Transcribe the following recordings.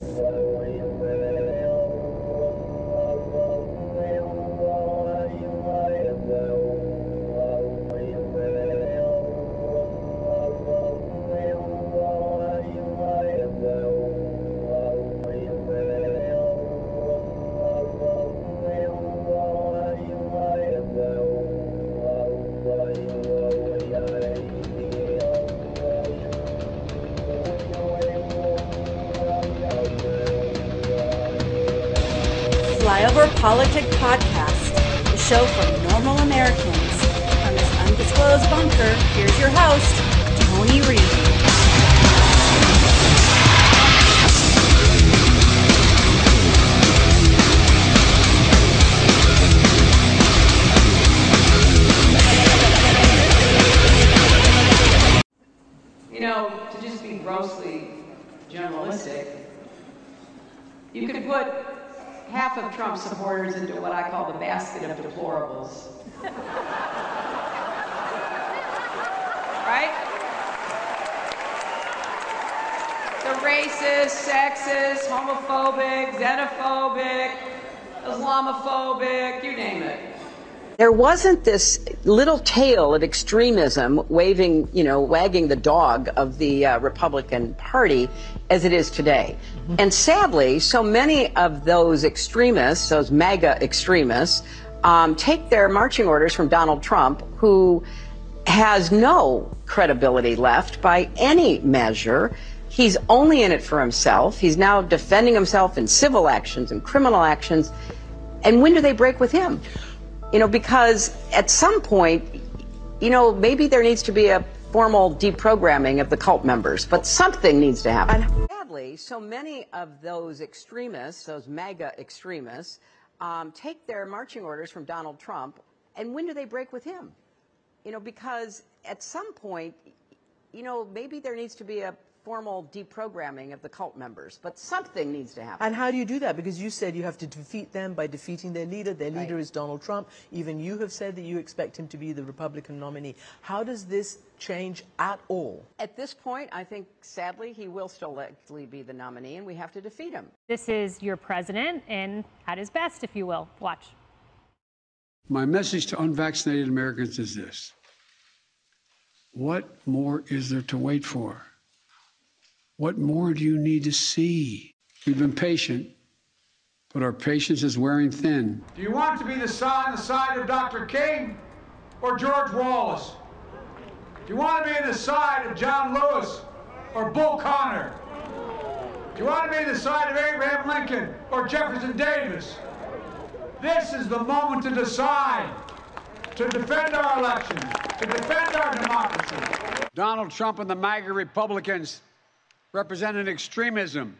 Salvo y. PolitiK Podcast, the show for normal Americans. From this undisclosed bunker, here's your host, Tony Reed. You know, to just be grossly generalistic, you could put half of Trump supporters into what I call the basket of deplorables. right? The racist, sexist, homophobic, xenophobic, Islamophobic, you name it. There wasn't this little tail of extremism waving, you know, wagging the dog of the uh, Republican Party as it is today. And sadly, so many of those extremists, those MAGA extremists, um, take their marching orders from Donald Trump, who has no credibility left by any measure. He's only in it for himself. He's now defending himself in civil actions and criminal actions. And when do they break with him? You know, because at some point, you know, maybe there needs to be a formal deprogramming of the cult members, but something needs to happen. Sadly, so many of those extremists, those MAGA extremists, um, take their marching orders from Donald Trump. And when do they break with him? You know, because at some point, you know, maybe there needs to be a formal deprogramming of the cult members, but something needs to happen. And how do you do that? Because you said you have to defeat them by defeating their leader. Their leader Right. is Donald Trump. Even you have said that you expect him to be the Republican nominee. How does this change at all? At this point, I think sadly he will still likely be the nominee, and we have to defeat him. This is your president and at his best, if you will. Watch. My message to unvaccinated Americans is this What more is there to wait for? What more do you need to see? We've been patient, but our patience is wearing thin. Do you want to be the side on the side of Dr. King or George Wallace? Do you want to be on the side of John Lewis or Bull Connor? Do you want to be the side of Abraham Lincoln or Jefferson Davis? This is the moment to decide, to defend our elections, to defend our democracy. Donald Trump and the MAGA Republicans represent an extremism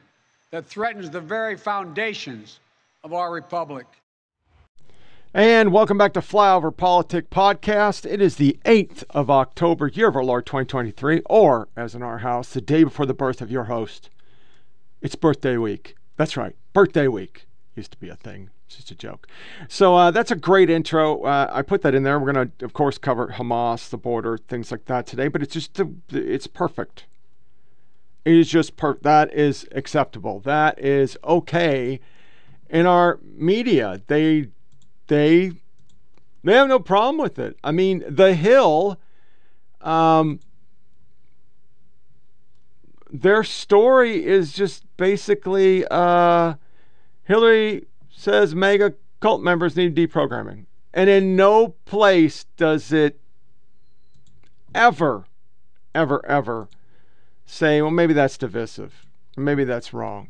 that threatens the very foundations of our republic. And welcome back to Flyover PolitiK Podcast. It is the 8th of October, year of our Lord 2023, or as in our house, the day before the birth of your host. It's birthday week. That's right, birthday week. Used to be a thing. It's just a joke. So uh, that's a great intro. Uh, I put that in there. We're going to, of course, cover Hamas, the border, things like that today, but it's just, it's perfect. Is just per- that is acceptable. That is okay. In our media, they they they have no problem with it. I mean, The Hill, um, their story is just basically uh, Hillary says MAGA cult members need deprogramming, and in no place does it ever, ever, ever say, well, maybe that's divisive, maybe that's wrong.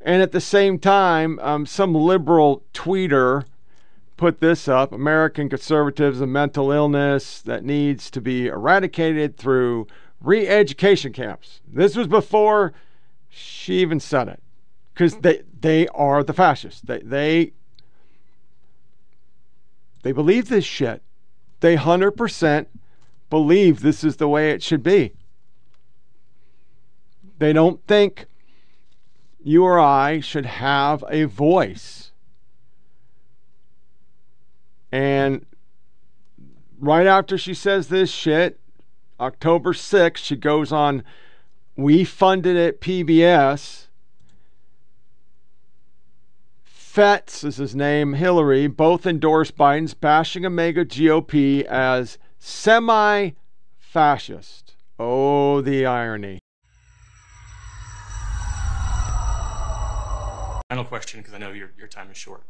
And at the same time, um, some liberal tweeter put this up American conservatives, a mental illness that needs to be eradicated through re education camps. This was before she even said it. Because they, they are the fascists. They, they, they believe this shit. They 100% believe this is the way it should be. They don't think you or I should have a voice. And right after she says this shit, October 6th, she goes on We Funded It PBS Fetz is his name, Hillary, both endorsed Biden's bashing a MAGA GOP as semi fascist. Oh, the irony. Final question, because I know your, your time is short.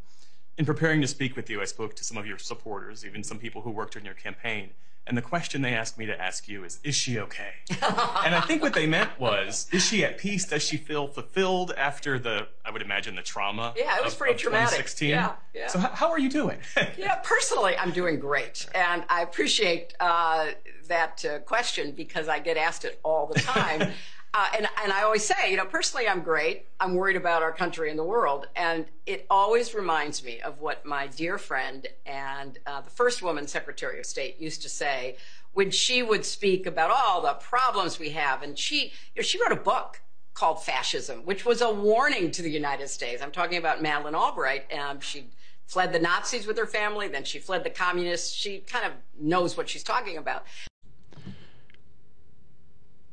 In preparing to speak with you, I spoke to some of your supporters, even some people who worked on your campaign. And the question they asked me to ask you is, is she okay? and I think what they meant was, is she at peace? Does she feel fulfilled after the, I would imagine, the trauma Yeah, it was of, pretty of traumatic. 2016? Yeah, yeah. So h- how are you doing? Yeah, personally, I'm doing great. And I appreciate uh, that uh, question because I get asked it all the time. uh, and, I always say, you know, personally, I'm great. I'm worried about our country and the world. And it always reminds me of what my dear friend and uh, the first woman Secretary of State used to say when she would speak about all the problems we have. And she wrote a book called Fascism, which was a warning to the United States. I'm talking about Madeleine Albright. Um, she fled the Nazis with her family, then she fled the communists. She kind of knows what she's talking about.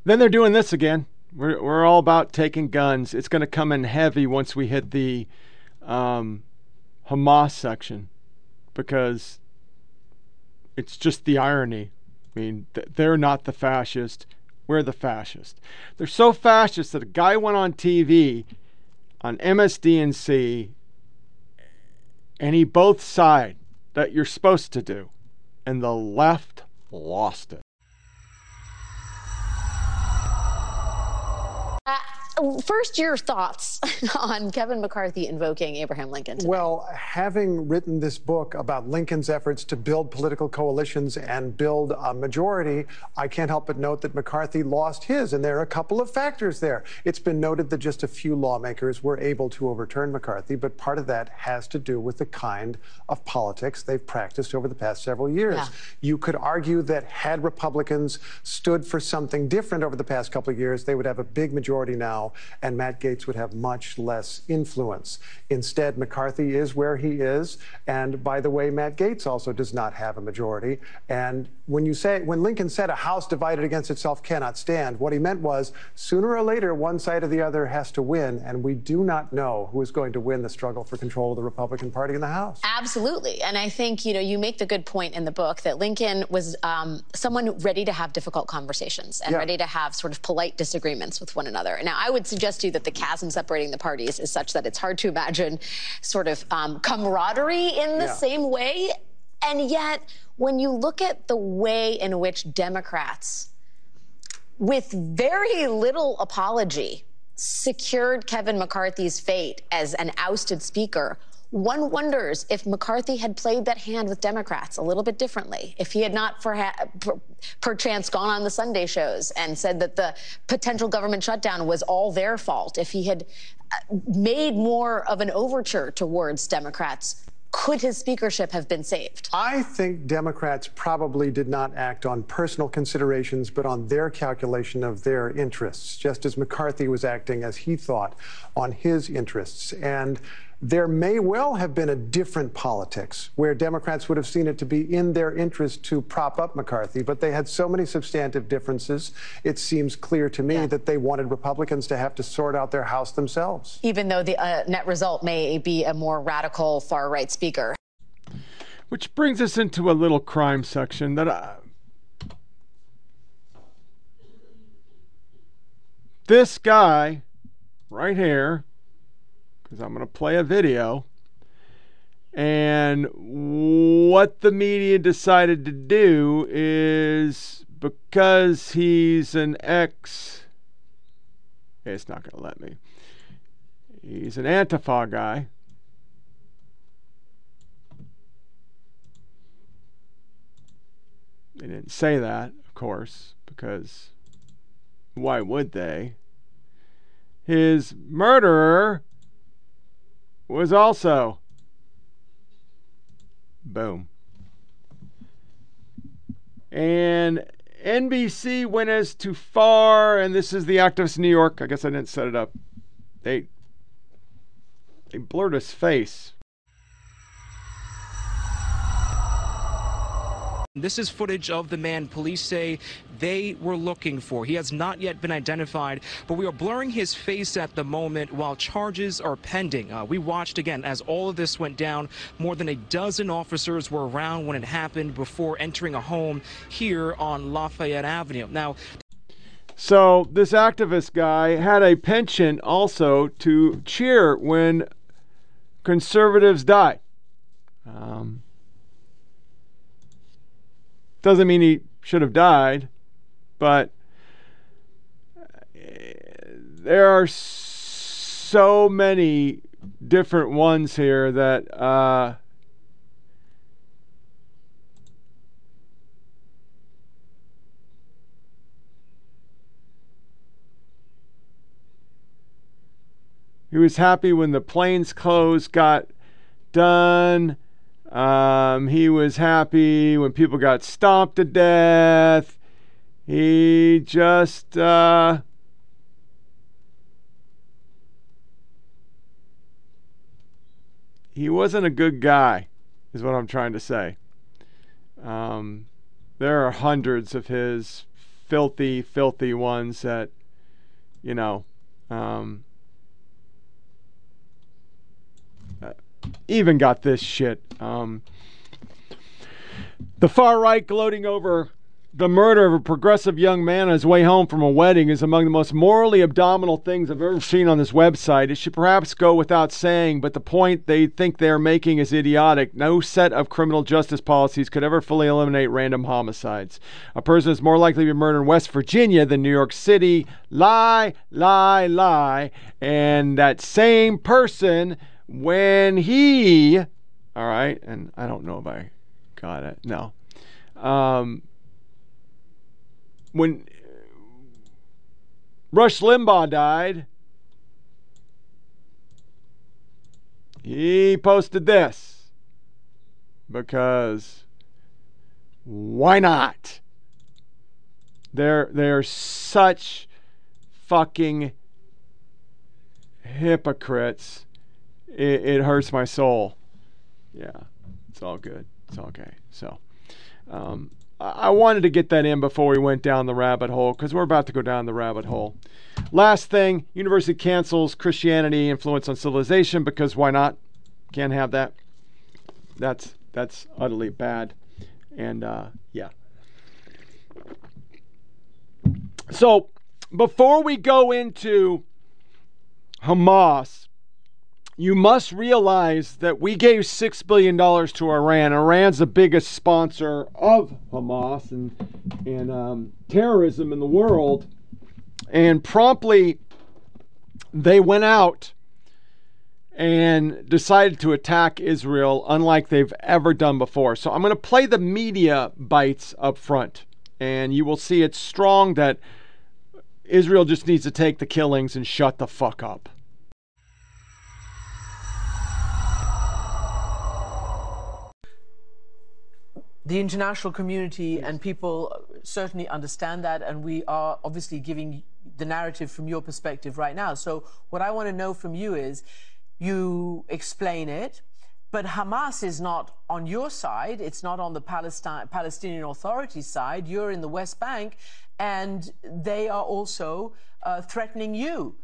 Then they're doing this again. We're, we're all about taking guns. It's going to come in heavy once we hit the um, Hamas section because it's just the irony. I mean, th- they're not the fascist. We're the fascist. They're so fascist that a guy went on TV on MSDNC and he both side that you're supposed to do. And the left lost it. Uh, first, your thoughts on Kevin McCarthy invoking Abraham Lincoln. Today. Well, having written this book about Lincoln's efforts to build political coalitions and build a majority, I can't help but note that McCarthy lost his, and there are a couple of factors there. It's been noted that just a few lawmakers were able to overturn McCarthy, but part of that has to do with the kind of politics they've practiced over the past several years. Yeah. You could argue that had Republicans stood for something different over the past couple of years, they would have a big majority now, and Matt Gaetz would have much less influence. Instead, McCarthy is where he is, and by the way, Matt Gaetz also does not have a majority. And when you say, when Lincoln said a house divided against itself cannot stand, what he meant was sooner or later one side or the other has to win, and we do not know who is going to win the struggle for control of the Republican Party in the House. Absolutely. And I think, you know, you make the good point in the book that Lincoln was um, someone ready to have difficult conversations and Yeah. ready to have sort of polite disagreements with one another. Now, I would suggest to you that the chasm separating the parties is such that it's hard to imagine sort of um, camaraderie in the Yeah. same way. And yet, when you look at the way in which Democrats with very little apology, secured Kevin McCarthy's fate as an ousted speaker. One wonders if McCarthy had played that hand with Democrats a little bit differently, if he had not perha- per- perchance gone on the Sunday shows and said that the potential government shutdown was all their fault, if he had uh, made more of an overture towards Democrats, could his speakership have been saved? I think Democrats probably did not act on personal considerations, but on their calculation of their interests, just as McCarthy was acting as he thought on his interests. And there may well have been a different politics where Democrats would have seen it to be in their interest to prop up McCarthy, but they had so many substantive differences. It seems clear to me Yeah. that they wanted Republicans to have to sort out their House themselves. Even though the uh, net result may be a more radical far right speaker. Which brings us into a little crime section that I. This guy right here, because I'm going to play a video, and what the media decided to do is because he's an ex. It's not going to let me. He's an Antifa guy. They didn't say that, of course, because why would they? His murderer was also. Boom. And NBC went as too far, and this is the activist New York. I guess I didn't set it up. They they blurred his face This is footage of the man police say they were looking for. He has not yet been identified, but we are blurring his face at the moment while charges are pending. Uh, we watched again as all of this went down. More than a dozen officers were around when it happened before entering a home here on Lafayette Avenue. Now, So this activist guy had a penchant also to cheer when conservatives died. Um, doesn't mean he should have died, but eh, there are so many different ones here that uh, He was happy when the plains clothes got done. Um, he was happy when people got stomped to death. He just uh, he wasn't a good guy, is what I'm trying to say. Um, there are hundreds of his filthy, filthy ones that, you know, um, uh, even got this shit. Um, the far right gloating over the murder of a progressive young man on his way home from a wedding is among the most morally abdominal things I've ever seen on this website. It should perhaps go without saying, but the point they think they are making is idiotic. No set of criminal justice policies could ever fully eliminate random homicides. A person is more likely to be murdered in West Virginia than New York City. Lie, lie, lie. And that same person, when he, all right, and I don't know if I got it, no. Um, when Rush Limbaugh died, he posted this because why not? They're they're such fucking hypocrites. It, it hurts my soul. Yeah, it's all good. It's okay. So, um, I wanted to get that in before we went down the rabbit hole because we're about to go down the rabbit hole. Last thing university cancels Christianity influence on civilization because why not? Can't have that. That's that's utterly bad. And uh, yeah. So before we go into Hamas, you must realize that we gave $6 billion to Iran. Iran's the biggest sponsor of Hamas and, and um, terrorism in the world. And promptly, they went out and decided to attack Israel unlike they've ever done before. So I'm going to play the media bites up front, and you will see it's strong that Israel just needs to take the killings and shut the fuck up. The international community and people certainly understand that, and we are obviously giving the narrative from your perspective right now. So, what I want to know from you is you explain it, but Hamas is not on your side, it's not on the Palestine, Palestinian Authority side. You're in the West Bank, and they are also uh, threatening you.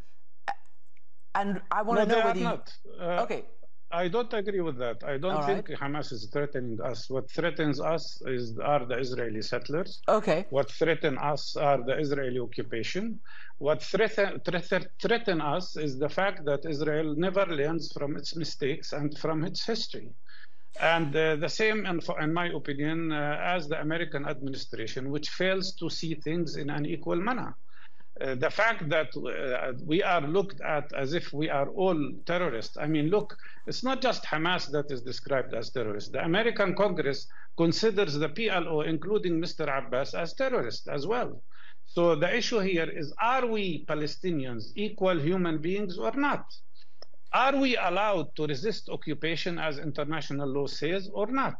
And I want no, to know whether you. not. Uh, okay. I don't agree with that. I don't All think right. Hamas is threatening us. What threatens us is are the Israeli settlers. Okay. What threaten us are the Israeli occupation. What threaten, threaten, threaten us is the fact that Israel never learns from its mistakes and from its history. And uh, the same, in, in my opinion, uh, as the American administration, which fails to see things in an equal manner. Uh, the fact that uh, we are looked at as if we are all terrorists. I mean, look, it's not just Hamas that is described as terrorists. The American Congress considers the PLO, including Mr. Abbas, as terrorists as well. So the issue here is are we Palestinians equal human beings or not? Are we allowed to resist occupation as international law says or not?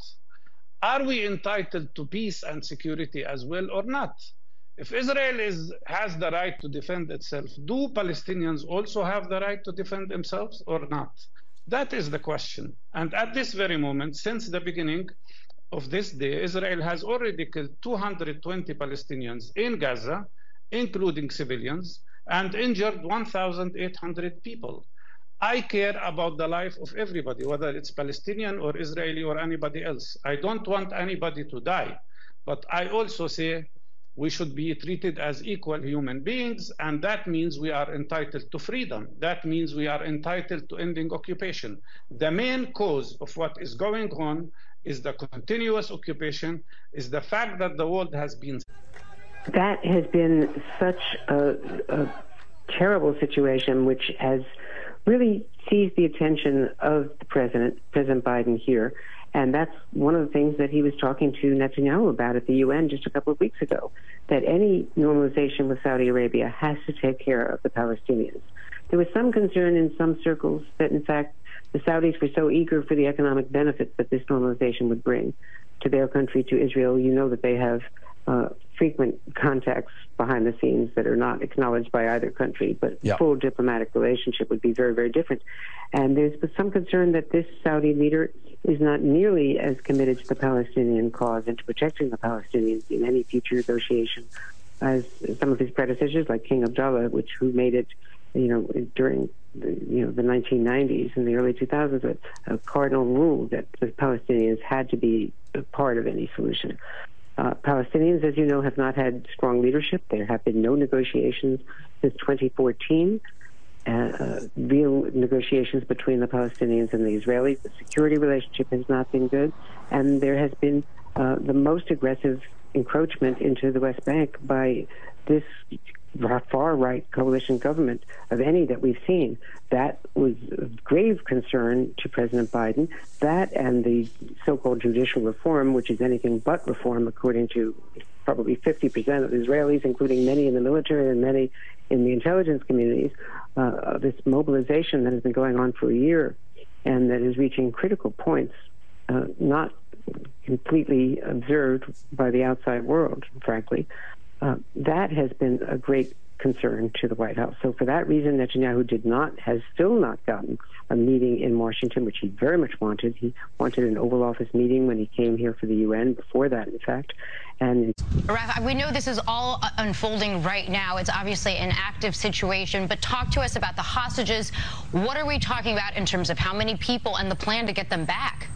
Are we entitled to peace and security as well or not? If Israel is, has the right to defend itself, do Palestinians also have the right to defend themselves or not? That is the question. And at this very moment, since the beginning, of this day, Israel has already killed 220 Palestinians in Gaza, including civilians, and injured 1,800 people. I care about the life of everybody, whether it's Palestinian or Israeli or anybody else. I don't want anybody to die. But I also say we should be treated as equal human beings, and that means we are entitled to freedom. That means we are entitled to ending occupation. The main cause of what is going on is the continuous occupation, is the fact that the world has been. That has been such a, a terrible situation, which has really seized the attention of the president, President Biden here. And that's one of the things that he was talking to Netanyahu about at the UN just a couple of weeks ago, that any normalization with Saudi Arabia has to take care of the Palestinians. There was some concern in some circles that, in fact, the Saudis were so eager for the economic benefits that this normalization would bring to their country, to Israel. You know that they have uh, frequent contacts behind the scenes that are not acknowledged by either country, but yeah. full diplomatic relationship would be very, very different. And there's some concern that this Saudi leader is not nearly as committed to the Palestinian cause and to protecting the Palestinians in any future negotiation as some of his predecessors, like King Abdullah, which who made it, you know, during the, you know the 1990s and the early 2000s, a, a cardinal rule that the Palestinians had to be part of any solution. Uh, Palestinians, as you know, have not had strong leadership. There have been no negotiations since 2014. Uh, uh, real negotiations between the Palestinians and the Israelis. The security relationship has not been good, and there has been uh, the most aggressive encroachment into the West Bank by this far right coalition government of any that we've seen. That was grave concern to President Biden. That and the so called judicial reform, which is anything but reform, according to probably 50% of Israelis, including many in the military and many in the intelligence communities, uh, this mobilization that has been going on for a year and that is reaching critical points, uh, not completely observed by the outside world, frankly. Uh, that has been a great concern to the White House. So for that reason, Netanyahu did not, has still not gotten a meeting in Washington, which he very much wanted. He wanted an Oval Office meeting when he came here for the UN, before that, in fact. And we know this is all uh, unfolding right now. It's obviously an active situation, but talk to us about the hostages. What are we talking about in terms of how many people and the plan to get them back?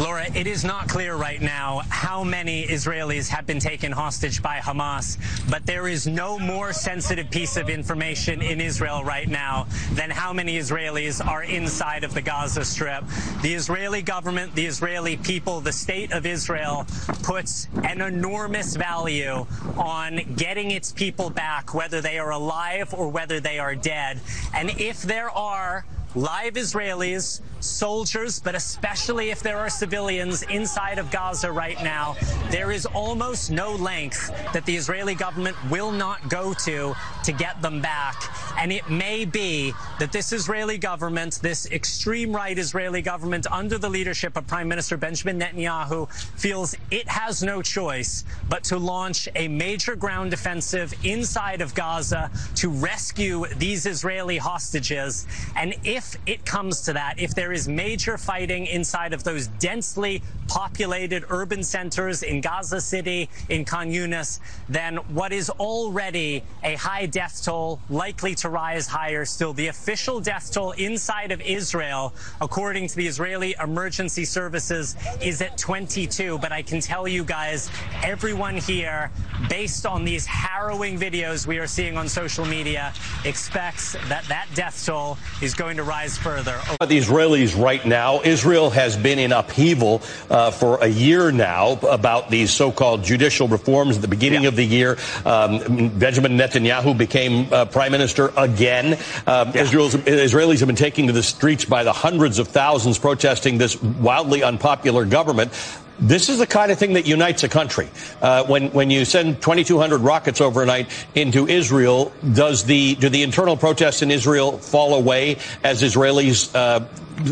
Laura, it is not clear right now how many Israelis have been taken hostage by Hamas, but there is no more sensitive piece of information in Israel right now than how many Israelis are inside of the Gaza Strip. The Israeli government, the Israeli people, the state of Israel puts an enormous value on getting its people back, whether they are alive or whether they are dead. And if there are live Israelis, soldiers, but especially if there are civilians inside of Gaza right now, there is almost no length that the Israeli government will not go to to get them back. And it may be that this Israeli government, this extreme right Israeli government under the leadership of Prime Minister Benjamin Netanyahu, feels it has no choice but to launch a major ground offensive inside of Gaza to rescue these Israeli hostages. And if it comes to that, if there is major fighting inside of those densely populated urban centers in Gaza City, in Khan Yunis, then what is already a high death toll likely to rise higher still. The official death toll inside of Israel, according to the Israeli Emergency Services, is at 22. But I can tell you guys, everyone here, based on these harrowing videos we are seeing on social media, expects that that death toll is going to rise further. The Israelis right now, Israel has been in upheaval uh, for a year now about these so-called judicial reforms at the beginning yeah. of the year. Um, Benjamin Netanyahu became uh, prime minister again. Uh, yeah. Israelis have been taking to the streets by the hundreds of thousands protesting this wildly unpopular government. This is the kind of thing that unites a country. Uh, when when you send 2,200 rockets overnight into Israel, does the do the internal protests in Israel fall away as Israelis uh,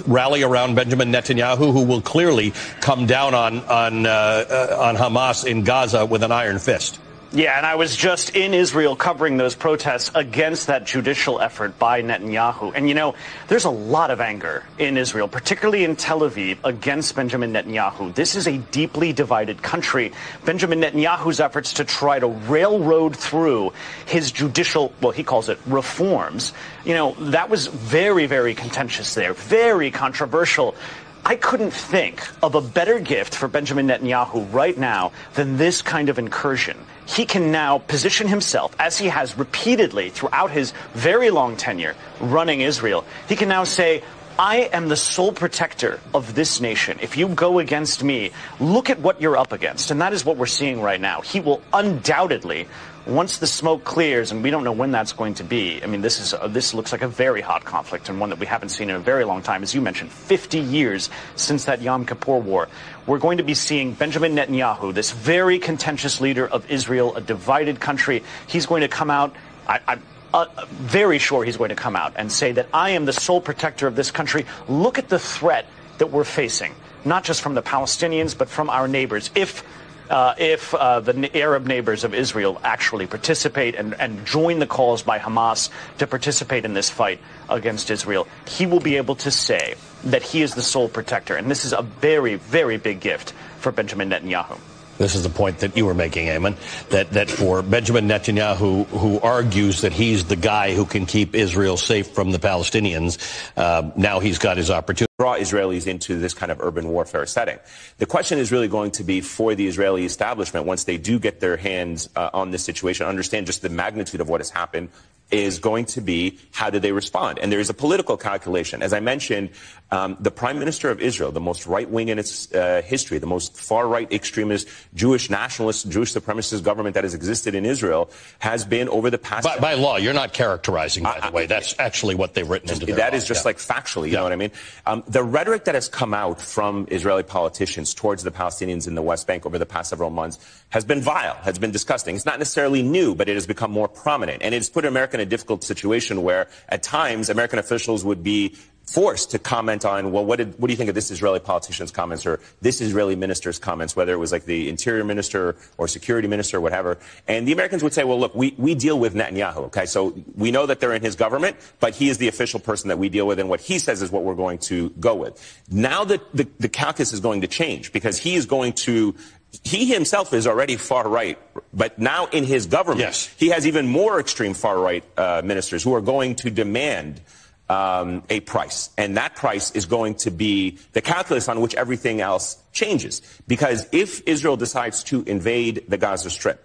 rally around Benjamin Netanyahu, who will clearly come down on on uh, uh on Hamas in Gaza with an iron fist? Yeah, and I was just in Israel covering those protests against that judicial effort by Netanyahu. And you know, there's a lot of anger in Israel, particularly in Tel Aviv, against Benjamin Netanyahu. This is a deeply divided country. Benjamin Netanyahu's efforts to try to railroad through his judicial, well, he calls it reforms, you know, that was very, very contentious there, very controversial. I couldn't think of a better gift for Benjamin Netanyahu right now than this kind of incursion. He can now position himself, as he has repeatedly throughout his very long tenure running Israel, he can now say, I am the sole protector of this nation. If you go against me, look at what you're up against. And that is what we're seeing right now. He will undoubtedly once the smoke clears, and we don't know when that's going to be, I mean, this is uh, this looks like a very hot conflict and one that we haven't seen in a very long time. As you mentioned, 50 years since that Yom Kippur War. We're going to be seeing Benjamin Netanyahu, this very contentious leader of Israel, a divided country. He's going to come out. I, I uh, very sure he's going to come out and say that I am the sole protector of this country. Look at the threat that we're facing, not just from the Palestinians, but from our neighbors. If uh, if uh, the Arab neighbors of Israel actually participate and, and join the calls by Hamas to participate in this fight against Israel, he will be able to say that he is the sole protector. And this is a very, very big gift for Benjamin Netanyahu. This is the point that you were making, Ayman, that, that for Benjamin Netanyahu, who argues that he's the guy who can keep Israel safe from the Palestinians, uh, now he's got his opportunity. Draw Israelis into this kind of urban warfare setting. The question is really going to be for the Israeli establishment, once they do get their hands uh, on this situation, understand just the magnitude of what has happened, is going to be how do they respond? And there is a political calculation. As I mentioned, um, the prime minister of Israel, the most right wing in its uh, history, the most far right extremist Jewish nationalist, Jewish supremacist government that has existed in Israel, has been over the past. By, by law, you're not characterizing, by the way. That's actually what they've written into That law. is just Yeah. like factually, you know what I mean? Um, the rhetoric that has come out from Israeli politicians towards the Palestinians in the West Bank over the past several months has been vile, has been disgusting. It's not necessarily new, but it has become more prominent. And it has put America in a difficult situation where at times American officials would be forced to comment on, well, what, did, what do you think of this Israeli politician's comments or this Israeli minister's comments, whether it was like the interior minister or security minister or whatever. And the Americans would say, well, look, we, we deal with Netanyahu, okay? So we know that they're in his government, but he is the official person that we deal with, and what he says is what we're going to go with. Now that the, the calculus is going to change because he is going to he himself is already far right, but now in his government, he has even more extreme far right uh, ministers who are going to demand um, a price. And that price is going to be the calculus on which everything else changes. Because if Israel decides to invade the Gaza Strip,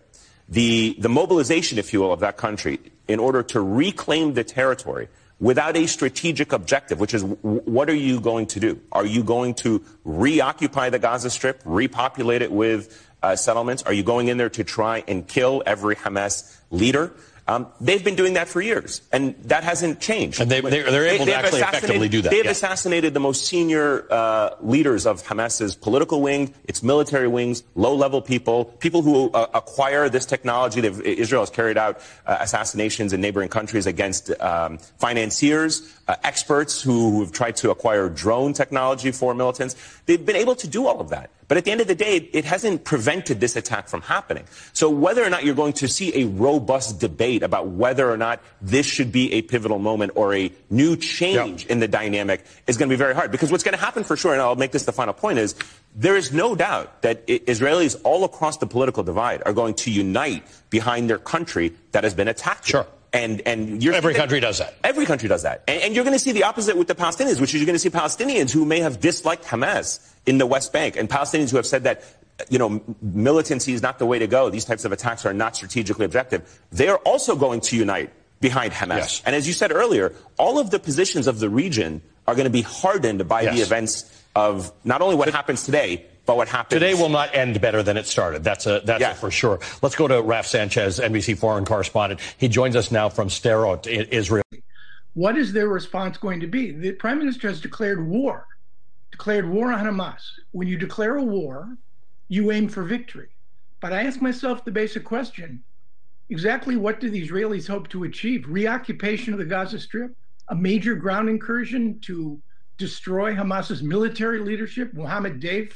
the, the mobilization, if you will, of that country in order to reclaim the territory without a strategic objective, which is what are you going to do? Are you going to reoccupy the Gaza Strip, repopulate it with uh, settlements? Are you going in there to try and kill every Hamas leader? Um, they've been doing that for years, and that hasn't changed. And they- they're- they're able to have actually effectively do that, They've yeah. assassinated the most senior uh, leaders of Hamas's political wing, its military wings, low-level people, people who uh, acquire this technology. They've, Israel has carried out uh, assassinations in neighboring countries against um, financiers, uh, experts who, who have tried to acquire drone technology for militants. They've been able to do all of that. But at the end of the day, it, hasn't prevented this attack from happening. So whether or not you're going to see a robust debate about whether or not this should be a pivotal moment or a new change in the dynamic is going to be very hard. Because what's going to happen for sure, and I'll make this the final point, is there is no doubt that Israelis all across the political divide are going to unite behind their country that has been attacked. Sure. And, and you're, Every country does that. Every country does that. And, and you're going to see the opposite with the Palestinians, which is you're going to see Palestinians who may have disliked Hamas in the West Bank and Palestinians who have said that, you know, militancy is not the way to go. These types of attacks are not strategically objective. They are also going to unite behind Hamas. Yes. And as you said earlier, all of the positions of the region are going to be hardened by the events of not only what happens today, but what happens. Today will not end better than it started. That's a that's a for sure. Let's go to Raf Sanchez, NBC foreign correspondent. He joins us now from Sderot, I- Israel. What is their response going to be? The prime minister has declared war, declared war on Hamas. When you declare a war, you aim for victory. But I ask myself the basic question exactly what do the Israelis hope to achieve? Reoccupation of the Gaza Strip? A major ground incursion to destroy Hamas's military leadership? Mohammed Deif,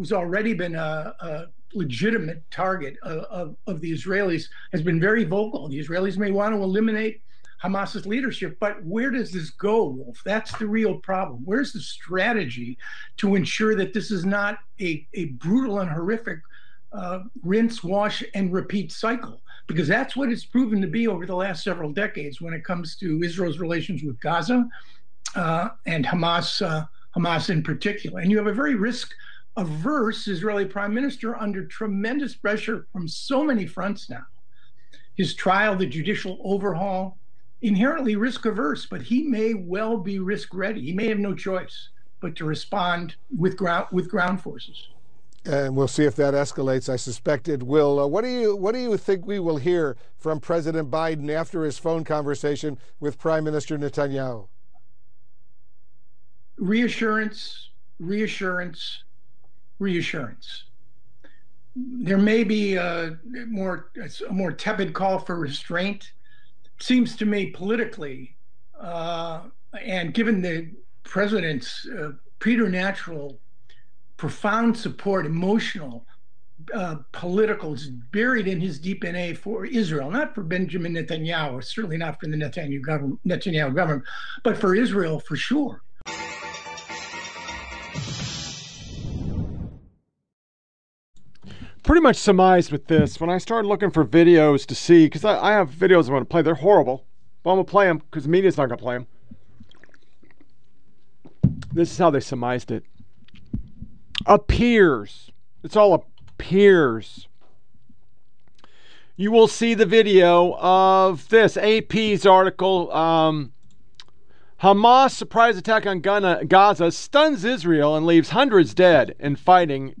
who's already been a, uh, legitimate target of, of, of, the Israelis, has been very vocal. The Israelis may want to eliminate Hamas's leadership, but where does this go, Wolf? That's the real problem. Where's the strategy to ensure that this is not a, a brutal and horrific uh, rinse, wash, and repeat cycle? Because that's what it's proven to be over the last several decades when it comes to Israel's relations with Gaza uh, and Hamas, uh, Hamas in particular. And you have a very risk averse Israeli prime minister under tremendous pressure from so many fronts now. His trial, the judicial overhaul, inherently risk averse, but he may well be risk ready. He may have no choice but to respond with ground with ground forces. And we'll see if that escalates. I suspect it will. Uh, what do you What do you think we will hear from President Biden after his phone conversation with Prime Minister Netanyahu? Reassurance, reassurance, reassurance. There may be a more a more tepid call for restraint. Seems to me politically, uh, and given the president's uh, preternatural, profound support, emotional, uh, political, buried in his deep DNA for Israel, not for Benjamin Netanyahu, certainly not for the Netanyahu government, Netanyahu government, but for Israel for sure. Pretty much surmised with this when I started looking for videos to see, because I, I, have videos I want to play. They're horrible, but I'm going to play them because the media's not going to play them. This is how they surmised it. Appears. It's all appears. You will see the video of this AP's article. Um, Hamas surprise attack on Gaza stuns Israel and leaves hundreds dead in fighting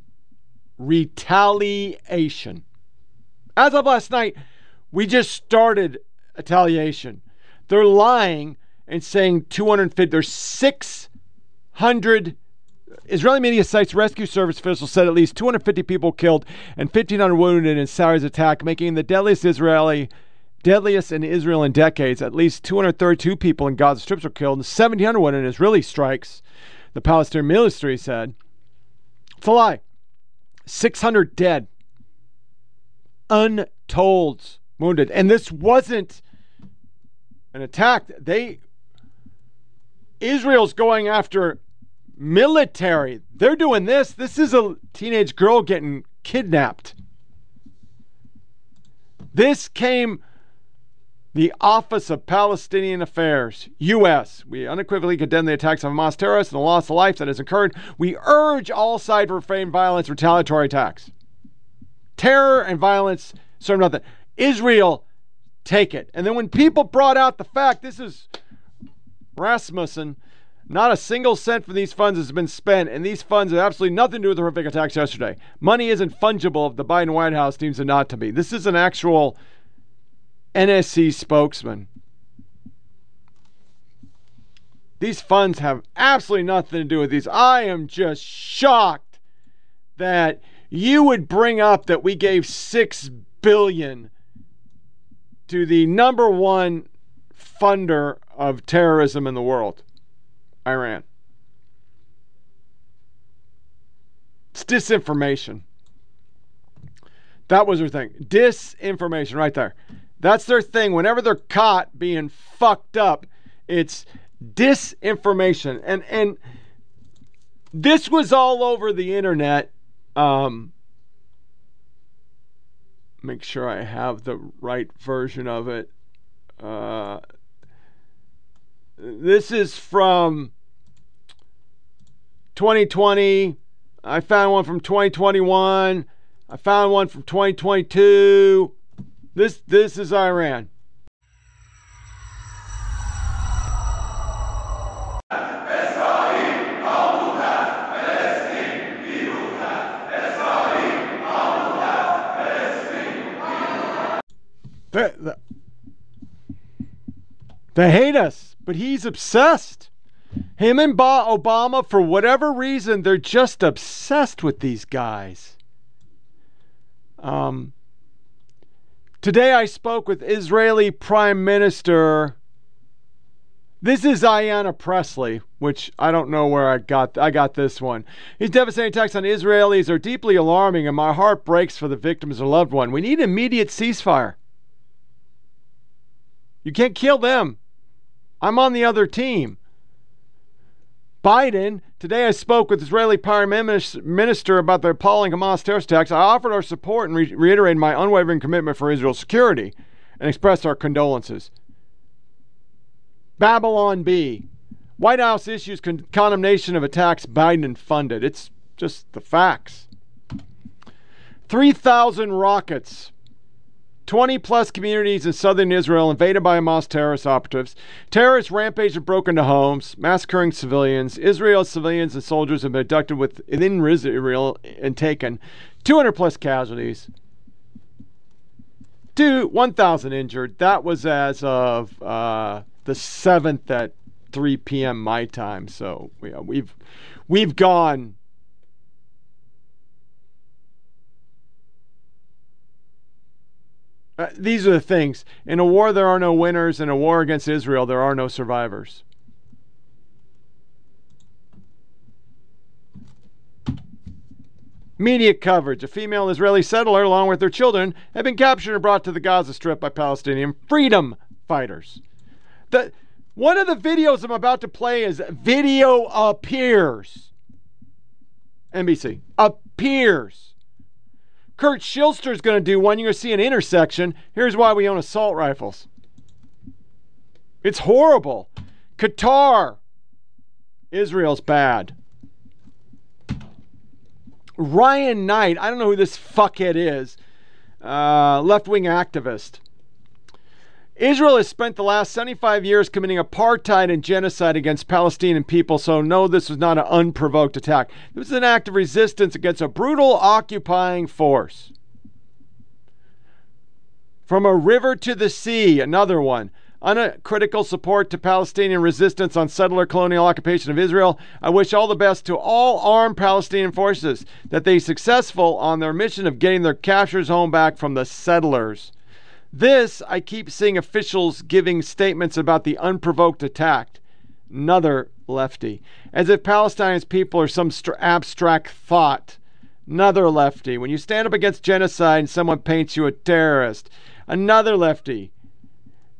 retaliation. As of last night, we just started retaliation. They're lying and saying 250. There's 600. Israeli media sites rescue service officials said at least 250 people killed and 1,500 wounded in Saturday's attack, making the deadliest Israeli, deadliest in Israel in decades. At least 232 people in Gaza strips were killed and 1,700 wounded in Israeli strikes. The Palestinian military said. It's a lie. 600 dead, untold wounded. And this wasn't an attack. They Israel's going after military. They're doing this. This is a teenage girl getting kidnapped. This came the Office of Palestinian Affairs, U.S. We unequivocally condemn the attacks of Hamas terrorists and the loss of life that has occurred. We urge all sides to refrain violence, retaliatory attacks. Terror and violence serve nothing. Israel, take it. And then when people brought out the fact, this is Rasmussen, not a single cent from these funds has been spent, and these funds have absolutely nothing to do with the horrific attacks yesterday. Money isn't fungible if the Biden White House deems it not to be. This is an actual NSC spokesman. These funds have absolutely nothing to do with these. I am just shocked that you would bring up that we gave 6 billion to the number one funder of terrorism in the world, Iran. It's disinformation. That was her thing. Disinformation right there. That's their thing. Whenever they're caught being fucked up, it's disinformation. And and this was all over the internet. Um, make sure I have the right version of it. Uh, this is from 2020. I found one from 2021. I found one from 2022. This this is Iran. They, they, hate us, but he's obsessed. Him and ba- Obama, for whatever reason, they're just obsessed with these guys. Um, Today I spoke with Israeli Prime Minister This is Ayanna Pressley, which I don't know where I got. I got this one. These devastating attacks on Israelis are deeply alarming, and my heart breaks for the victims or loved one. We need immediate ceasefire. You can't kill them. I'm on the other team. Biden, today I spoke with Israeli Prime Minister about the appalling Hamas terrorist attacks. I offered our support and re- reiterated my unwavering commitment for Israel's security and expressed our condolences. Babylon Bee. White House issues con- condemnation of attacks Biden funded. It's just the facts. 3,000 rockets 20 plus communities in southern Israel invaded by Hamas terrorist operatives. Terrorists rampage have broken into homes, massacring civilians. Israel's civilians and soldiers have been abducted within Israel and taken. 200 plus casualties. Two, 1,000 injured. That was as of uh, the 7th at 3 p.m. my time. So yeah, we've we've gone Uh, these are the things. In a war, there are no winners. In a war against Israel, there are no survivors. Media coverage. A female Israeli settler, along with her children, have been captured and brought to the Gaza Strip by Palestinian freedom fighters. The, one of the videos I'm about to play is video appears. NBC appears. Kurt Schlichter's going to do one. You're going to see an intersection. Here's why we own assault rifles. It's horrible. Qatar. Israel's bad. Ryan Knight. I don't know who this fuckhead is. Uh, left wing activist. Israel has spent the last 75 years committing apartheid and genocide against Palestinian people, so no, this was not an unprovoked attack. This was an act of resistance against a brutal occupying force. From a river to the sea, another one. Uncritical support to Palestinian resistance on settler colonial occupation of Israel. I wish all the best to all armed Palestinian forces that they successful on their mission of getting their captures home back from the settlers. This, I keep seeing officials giving statements about the unprovoked attack. Another lefty. As if Palestine's people are some st- abstract thought. Another lefty. When you stand up against genocide and someone paints you a terrorist. Another lefty.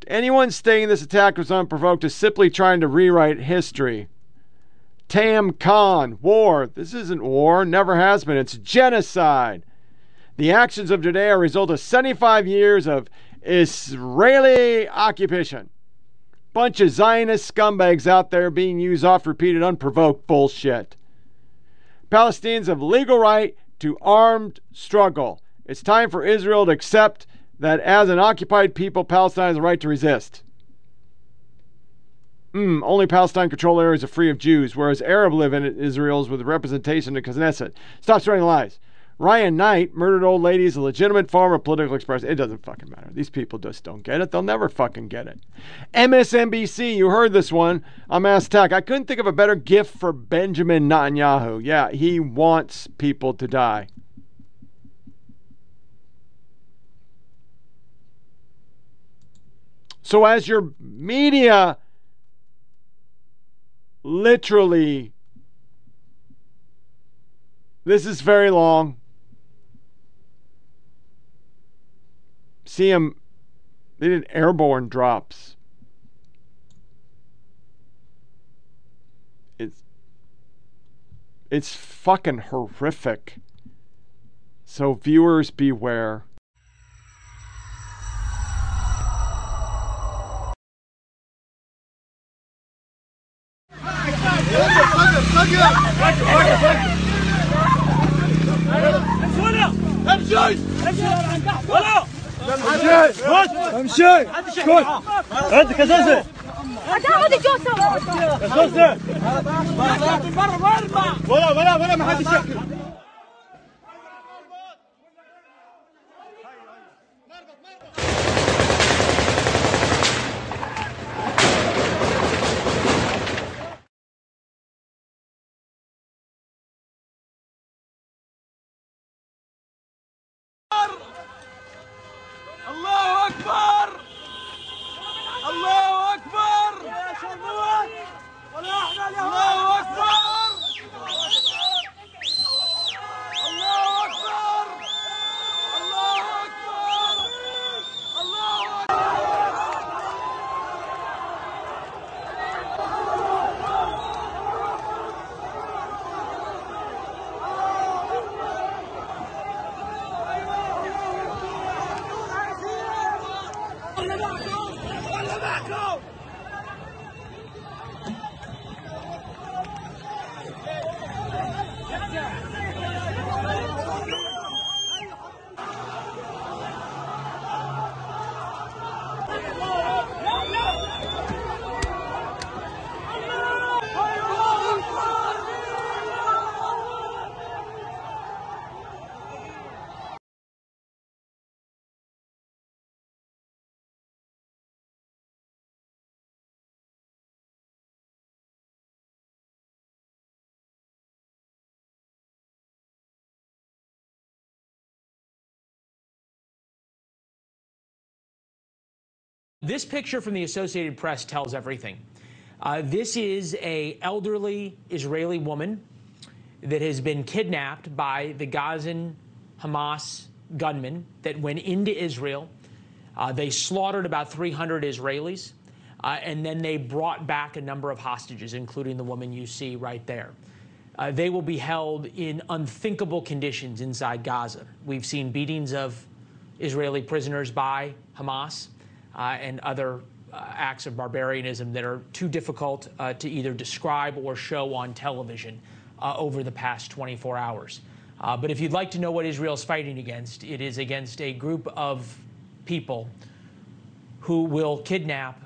Anyone saying this attack was unprovoked is simply trying to rewrite history. Tam Khan, war. This isn't war, never has been. It's genocide. The actions of today are a result of 75 years of Israeli occupation. Bunch of Zionist scumbags out there being used off repeated unprovoked bullshit. Palestinians have legal right to armed struggle. It's time for Israel to accept that as an occupied people, Palestine has a right to resist. Mm, only Palestine controlled areas are free of Jews, whereas Arab live in Israel's with representation in Knesset. Stop spreading lies. Ryan Knight murdered old lady is a legitimate form of political expression. It doesn't fucking matter. These people just don't get it. They'll never fucking get it. MSNBC, you heard this one. I'm asked Tech. I couldn't think of a better gift for Benjamin Netanyahu. Yeah, he wants people to die. So as your media literally this is very long see them. They did airborne drops. It's it's fucking horrific. So viewers beware. امشي امشي كل عندك اساسي هتاخد الجوسه اساسي برا برا ولا ولا ولا ما حد يشكل This picture from the Associated Press tells everything. Uh, this is a elderly Israeli woman that has been kidnapped by the Gazan Hamas gunmen that went into Israel. Uh, they slaughtered about 300 Israelis, uh, and then they brought back a number of hostages, including the woman you see right there. Uh, they will be held in unthinkable conditions inside Gaza. We've seen beatings of Israeli prisoners by Hamas and other uh, acts of barbarianism that are too difficult uh, to either describe or show on television uh, over the past 24 hours. Uh, but if you'd like to know what Israel is fighting against, it is against a group of people who will kidnap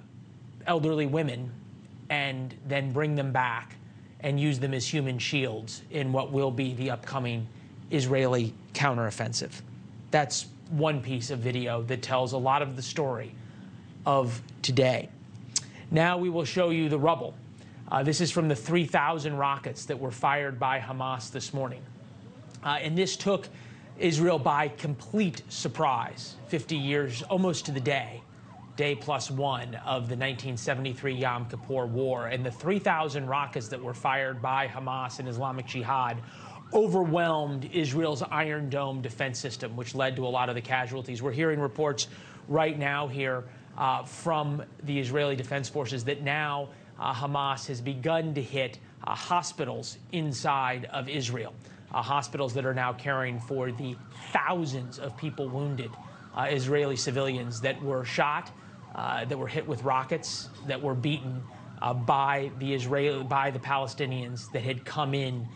elderly women and then bring them back and use them as human shields in what will be the upcoming Israeli counteroffensive. That's one piece of video that tells a lot of the story of today. Now we will show you the rubble. Uh, this is from the 3,000 rockets that were fired by Hamas this morning. Uh, and this took Israel by complete surprise 50 years, almost to the day, day plus one of the 1973 Yom Kippur War. And the 3,000 rockets that were fired by Hamas and Islamic Jihad overwhelmed Israel's Iron Dome defense system, which led to a lot of the casualties. We're hearing reports right now here uh, from the Israeli Defense Forces that now uh, Hamas has begun to hit uh, hospitals inside of Israel, uh, hospitals that are now caring for the thousands of people wounded, uh, Israeli civilians that were shot, uh, that were hit with rockets, that were beaten by the Israeli, by the Palestinians that had come in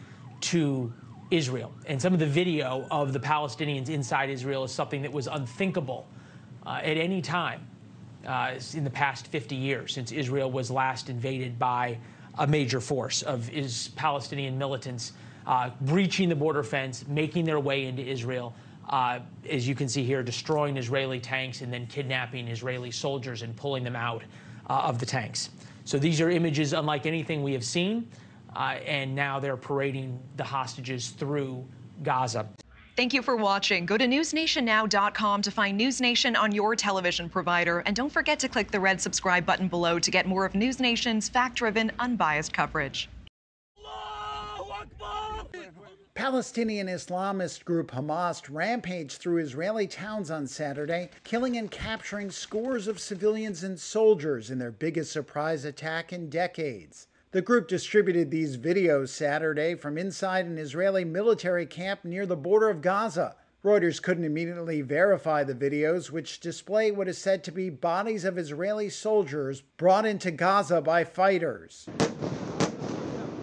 to Israel. And some of the video of the Palestinians inside Israel is something that was unthinkable at any time uh, in the past 50 years since Israel was last invaded by a major force of is Palestinian militants uh, breaching the border fence, making their way into Israel. Uh, as you can see here, destroying Israeli tanks and then kidnapping Israeli soldiers and pulling them out uh, of the tanks. So these are images unlike anything we have seen, uh, and now they're parading the hostages through Gaza. Thank you for watching. Go to newsnationnow.com to find News Nation on your television provider. And don't forget to click the red subscribe button below to get more of News Nation's fact driven, unbiased coverage. Palestinian Islamist group Hamas rampaged through Israeli towns on Saturday, killing and capturing scores of civilians and soldiers in their biggest surprise attack in decades. The group distributed these videos Saturday from inside an Israeli military camp near the border of Gaza. Reuters couldn't immediately verify the videos, which display what is said to be bodies of Israeli soldiers brought into Gaza by fighters.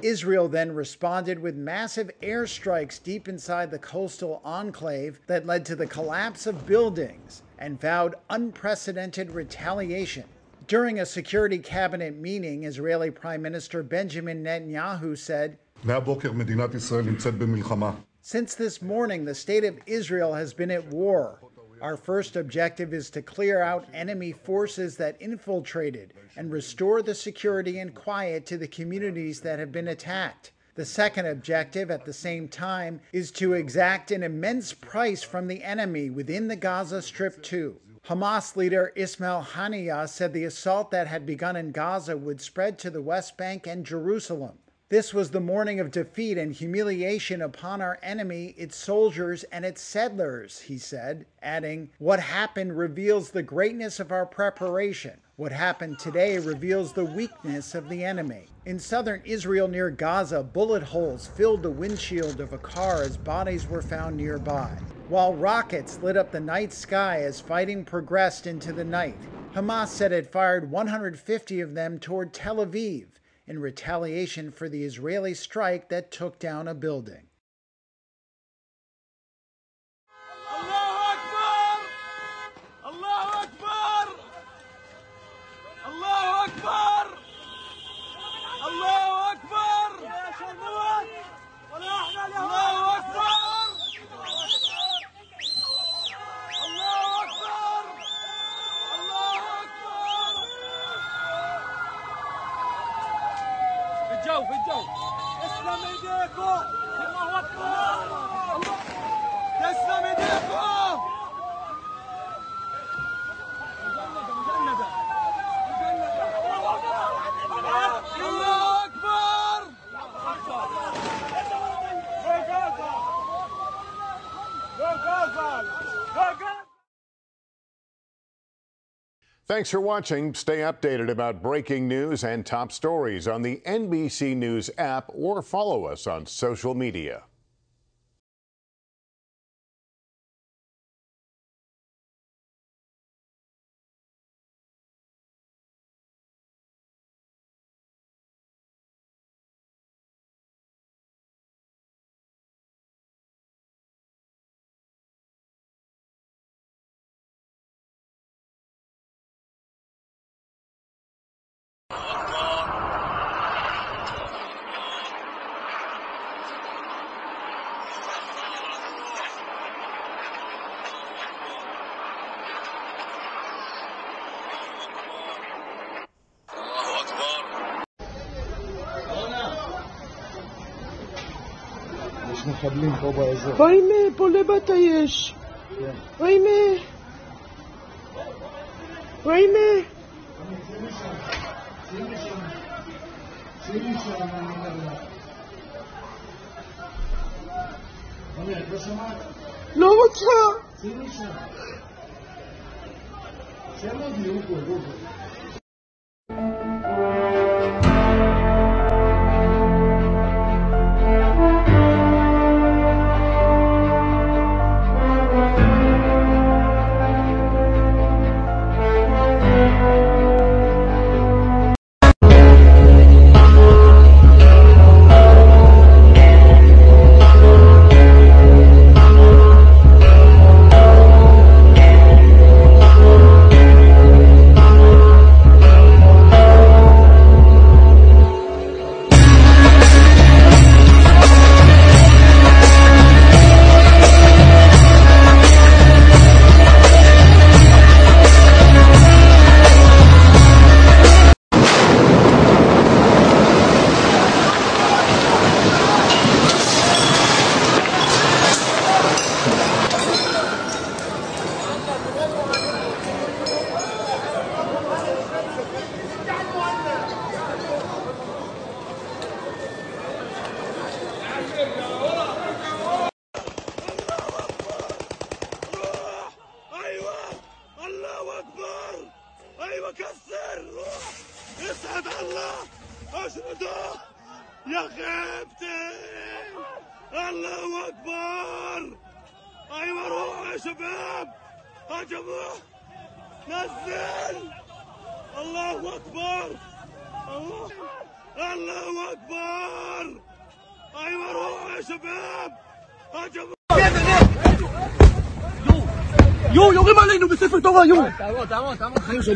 Israel then responded with massive airstrikes deep inside the coastal enclave that led to the collapse of buildings and vowed unprecedented retaliation. During a security cabinet meeting, Israeli Prime Minister Benjamin Netanyahu said, Since this morning, the state of Israel has been at war. Our first objective is to clear out enemy forces that infiltrated and restore the security and quiet to the communities that have been attacked. The second objective, at the same time, is to exact an immense price from the enemy within the Gaza Strip, too. Hamas leader Ismail Haniyeh said the assault that had begun in Gaza would spread to the West Bank and Jerusalem. This was the morning of defeat and humiliation upon our enemy, its soldiers, and its settlers, he said, adding, What happened reveals the greatness of our preparation. What happened today reveals the weakness of the enemy. In southern Israel near Gaza, bullet holes filled the windshield of a car as bodies were found nearby while rockets lit up the night sky as fighting progressed into the night. Hamas said it fired 150 of them toward Tel Aviv in retaliation for the Israeli strike that took down a building. Thanks for watching. Stay updated about breaking news and top stories on the NBC News app or follow us on social media. מקבלים פה באזור. פה הנה, פה לבטה יש. כן. הנה. הנה. לא רוצה.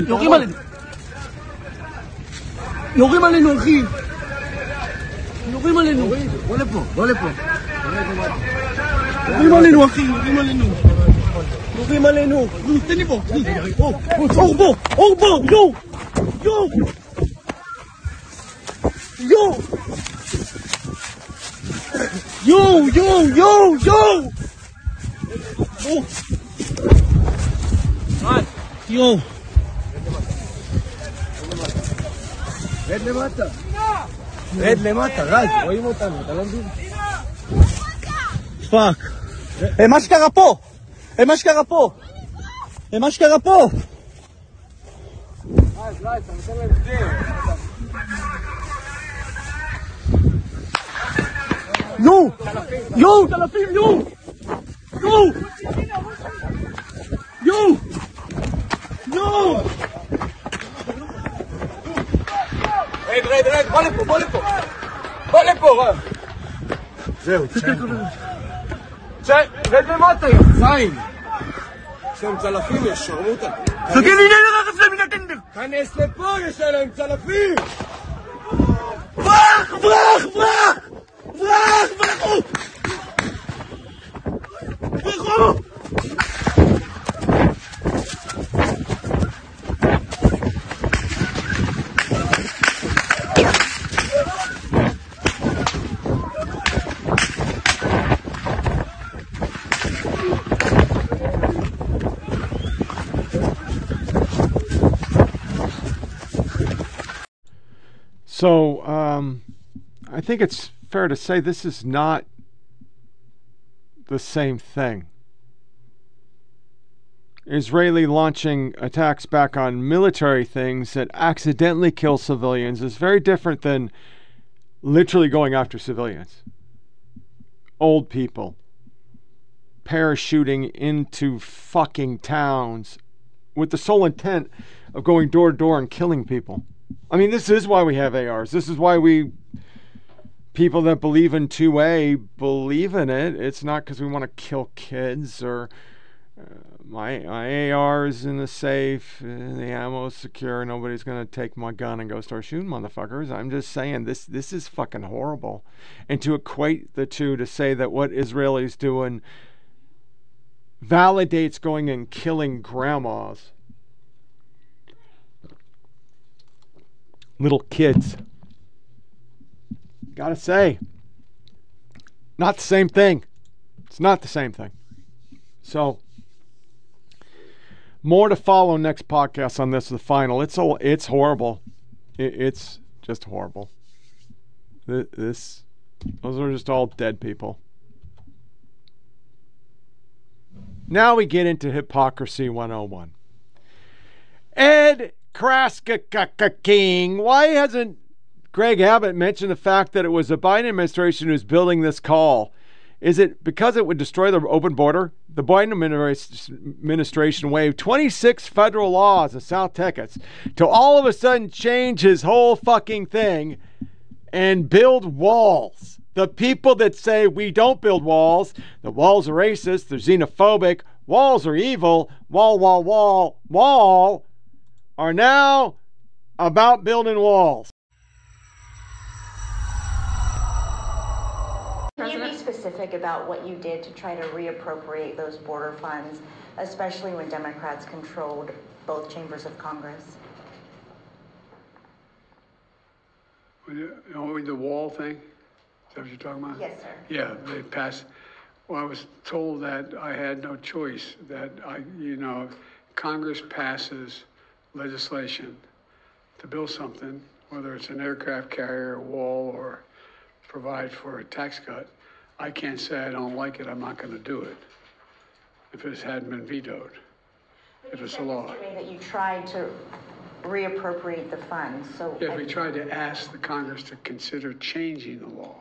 יורים עלינו. יורים עלינו, אחי. יורים עלינו. בוא לפה, בוא לפה. יורים עלינו, אחי, יורים עלינו. יורים עלינו. נו, תן לי בו. אור, אור בו, אור בו, יו! יו! יו! יו, יו, יו, יו! יו! יו! רד למטה. רד למטה, רז, רואים אותנו, אתה לא מבין? פאק. אה, מה שקרה פה! אה, מה שקרה פה! אה, מה שקרה פה! יו! יו! צלפים, יו! יו! יו! יו! רד, רד, רד, בוא לפה, בוא לפה. בוא לפה, רב. זהו, צ'ק. רד למטה. יש להם צלפים, יש שרמוטה. תגיד לי, הנה לרכב שלהם מן הטנדר. כנס לפה, יש להם צלפים. ברח, ברח, ברח! ברח, ברחו! ברחו! So um, I think it's fair to say this is not the same thing. Israeli launching attacks back on military things that accidentally kill civilians is very different than literally going after civilians. Old people parachuting into fucking towns with the sole intent of going door to door and killing people. I mean, this is why we have ARs. This is why we people that believe in 2A believe in it. It's not because we want to kill kids or uh, my my AR is in the safe, uh, the ammo's secure. Nobody's gonna take my gun and go start shooting motherfuckers. I'm just saying this this is fucking horrible, and to equate the two to say that what Israelis doing validates going and killing grandmas, little kids. Gotta say, not the same thing. It's not the same thing. So more to follow next podcast on this. The final. It's it's horrible. It, it's just horrible. This, those are just all dead people. Now we get into hypocrisy 101. Ed Kraska King. Why hasn't Greg Abbott mentioned the fact that it was the Biden administration who's building this call? Is it because it would destroy the open border? The Biden administration waived 26 federal laws in South Texas to all of a sudden change his whole fucking thing and build walls. The people that say we don't build walls, the walls are racist, they're xenophobic, walls are evil, wall, wall, wall, wall, are now about building walls. Can you be specific about what you did to try to reappropriate those border funds, especially when Democrats controlled both chambers of Congress? You know, the wall thing? Is that what you're talking about? Yes, sir. Yeah, they passed. Well, I was told that I had no choice, that I, you know, Congress passes legislation to build something, whether it's an aircraft carrier, a wall, or provide for a tax cut, I can't say I don't like it, I'm not going to do it if it hadn't been vetoed, if it's a law. That you tried to reappropriate the funds, so. Yeah, we tried to ask the Congress to consider changing the law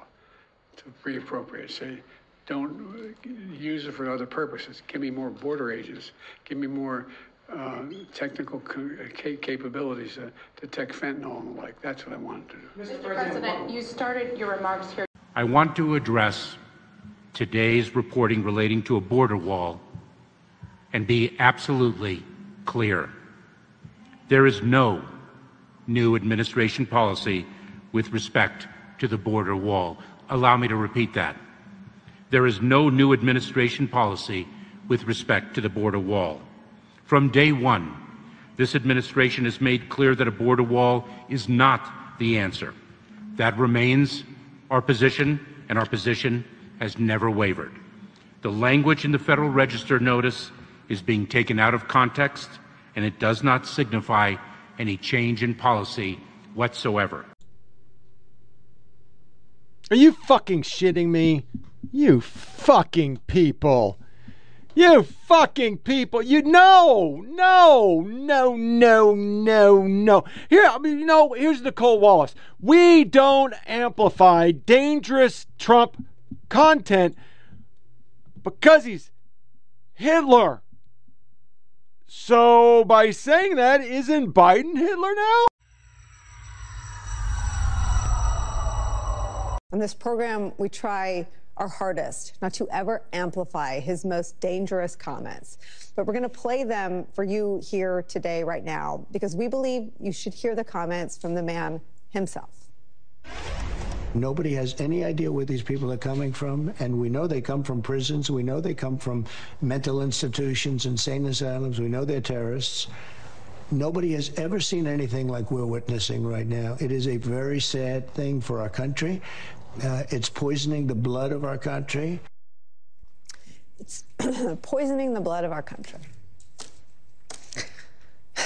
to reappropriate, say, don't use it for other purposes. Give me more border agents. Give me more uh, technical capabilities to detect fentanyl and the like. That's what I wanted to do. Mr. President, you started your remarks here. I want to address today's reporting relating to a border wall and be absolutely clear. There is no new administration policy with respect to the border wall. Allow me to repeat that. There is no new administration policy with respect to the border wall. From day one, this administration has made clear that a border wall is not the answer. That remains our position, and our position has never wavered. The language in the Federal Register notice is being taken out of context, and it does not signify any change in policy whatsoever. Are you fucking shitting me? You fucking people. You fucking people. You no, no, no, no, no, no. Here, I mean, you know, here's Nicolle Wallace. We don't amplify dangerous Trump content because he's Hitler. So, by saying that, isn't Biden Hitler now? On this program, we try our hardest not to ever amplify his most dangerous comments. But we're going to play them for you here today, right now, because we believe you should hear the comments from the man himself. Nobody has any idea where these people are coming from, and we know they come from prisons. We know they come from mental institutions, insane asylums. We know they're terrorists. Nobody has ever seen anything like we're witnessing right now. It is a very sad thing for our country. Uh, it's poisoning the blood of our country. It's poisoning the blood of our country.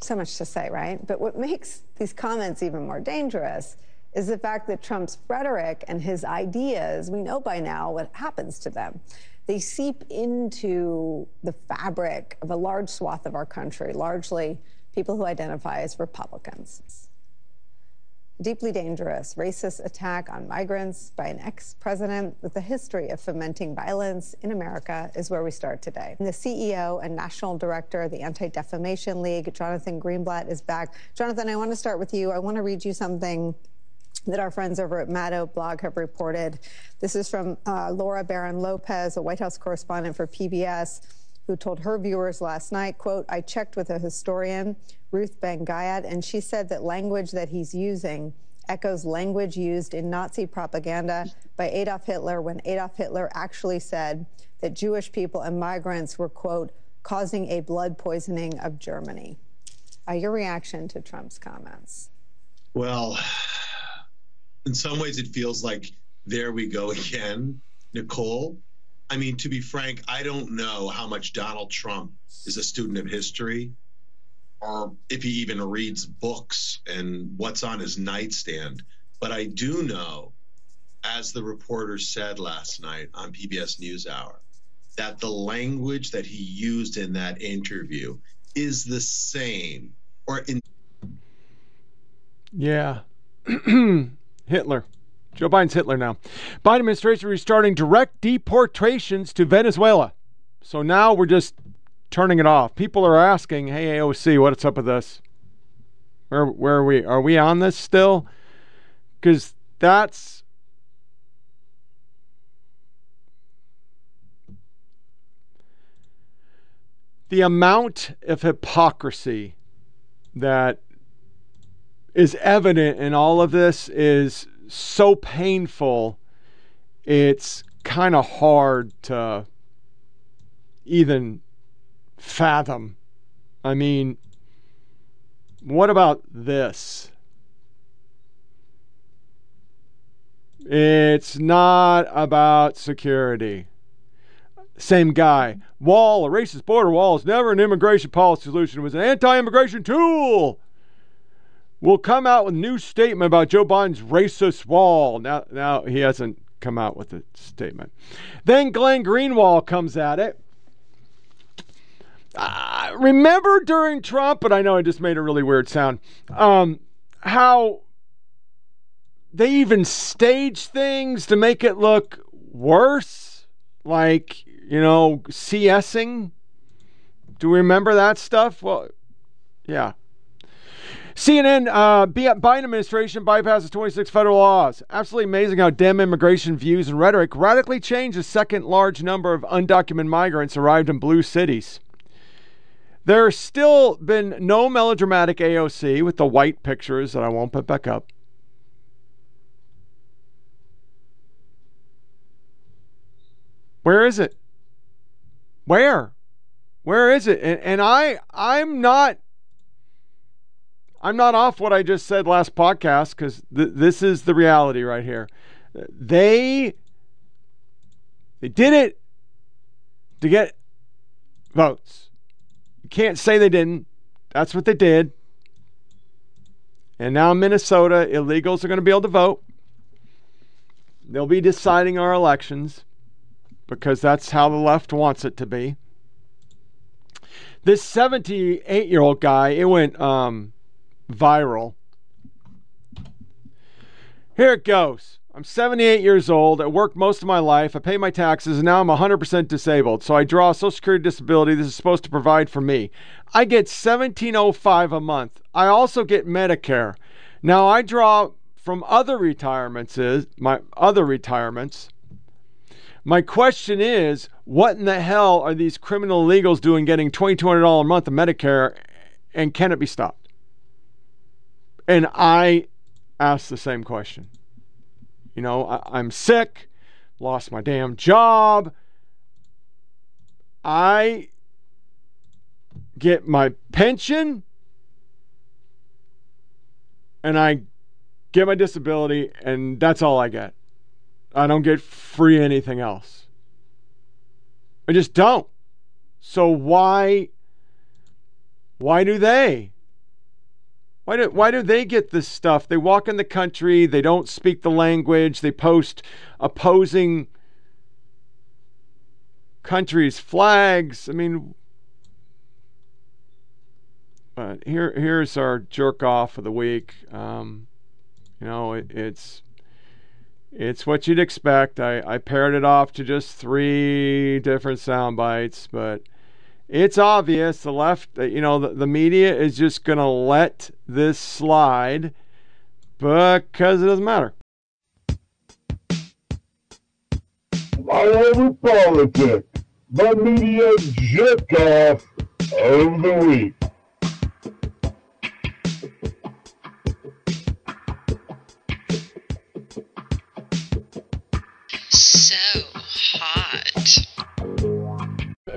so much to say, right? But what makes these comments even more dangerous is the fact that Trump's rhetoric and his ideas, we know by now what happens to them. They seep into the fabric of a large swath of our country, largely people who identify as Republicans deeply dangerous, racist attack on migrants by an ex president with a history of fomenting violence in America is where we start today. The CEO and national director of the Anti Defamation League, Jonathan Greenblatt, is back. Jonathan, I want to start with you. I want to read you something that our friends over at Maddow blog have reported. This is from uh, Laura Barron Lopez, a White House correspondent for PBS who told her viewers last night, quote, I checked with a historian, Ruth Ben-Ghiat, and she said that language that he's using echoes language used in Nazi propaganda by Adolf Hitler when Adolf Hitler actually said that Jewish people and migrants were, quote, causing a blood poisoning of Germany. Uh, your reaction to Trump's comments? Well, in some ways, it feels like there we go again, Nicolle. I mean, to be frank, I don't know how much Donald Trump is a student of history or if he even reads books and what's on his nightstand. But I do know, as the reporter said last night on PBS NewsHour, that the language that he used in that interview is the same or in. Yeah. Hitler. Joe Biden's Hitler now. Biden administration restarting direct deportations to Venezuela. So now we're just turning it off. People are asking, "Hey AOC, what's up with this? Where where are we? Are we on this still?" Cuz that's the amount of hypocrisy that is evident in all of this is so painful, it's kind of hard to even fathom. I mean, what about this? It's not about security. Same guy. Wall, a racist border wall, is never an immigration policy solution. It was an anti immigration tool will come out with a new statement about Joe Biden's racist wall. Now, now he hasn't come out with a statement. Then Glenn Greenwald comes at it. Uh, remember during Trump, but I know I just made a really weird sound, um, how they even stage things to make it look worse, like, you know, CSing. Do we remember that stuff? Well, yeah. CNN, uh, Biden administration bypasses 26 federal laws. Absolutely amazing how Dem immigration views and rhetoric radically changed the second large number of undocumented migrants arrived in blue cities. There's still been no melodramatic AOC with the white pictures that I won't put back up. Where is it? Where? Where is it? And, and I I'm not I'm not off what I just said last podcast because th- this is the reality right here. They they did it to get votes. You can't say they didn't. That's what they did. And now in Minnesota, illegals are going to be able to vote. They'll be deciding our elections because that's how the left wants it to be. This 78 year old guy, it went um, viral. Here it goes. I'm 78 years old. I worked most of my life. I pay my taxes, and now I'm 100% disabled. So I draw Social Security disability. This is supposed to provide for me. I get 1705 a month. I also get Medicare. Now I draw from other retirements is my other retirements. My question is, what in the hell are these criminal illegals doing getting $2,200 a month of Medicare, and can it be stopped? And I asked the same question. You know, I, am sick, lost my damn job. I get my pension and I get my disability, and that's all I get. I don't get free anything else. I just don't. So why why do they? Why do, why do they get this stuff? They walk in the country, they don't speak the language, they post opposing countries' flags. I mean, but here here's our jerk off of the week. Um, you know, it, it's it's what you'd expect. I, I paired it off to just three different sound bites, but it's obvious the left, you know, the, the media is just going to let this slide because it doesn't matter. Miami politics, the media jerk off of the week.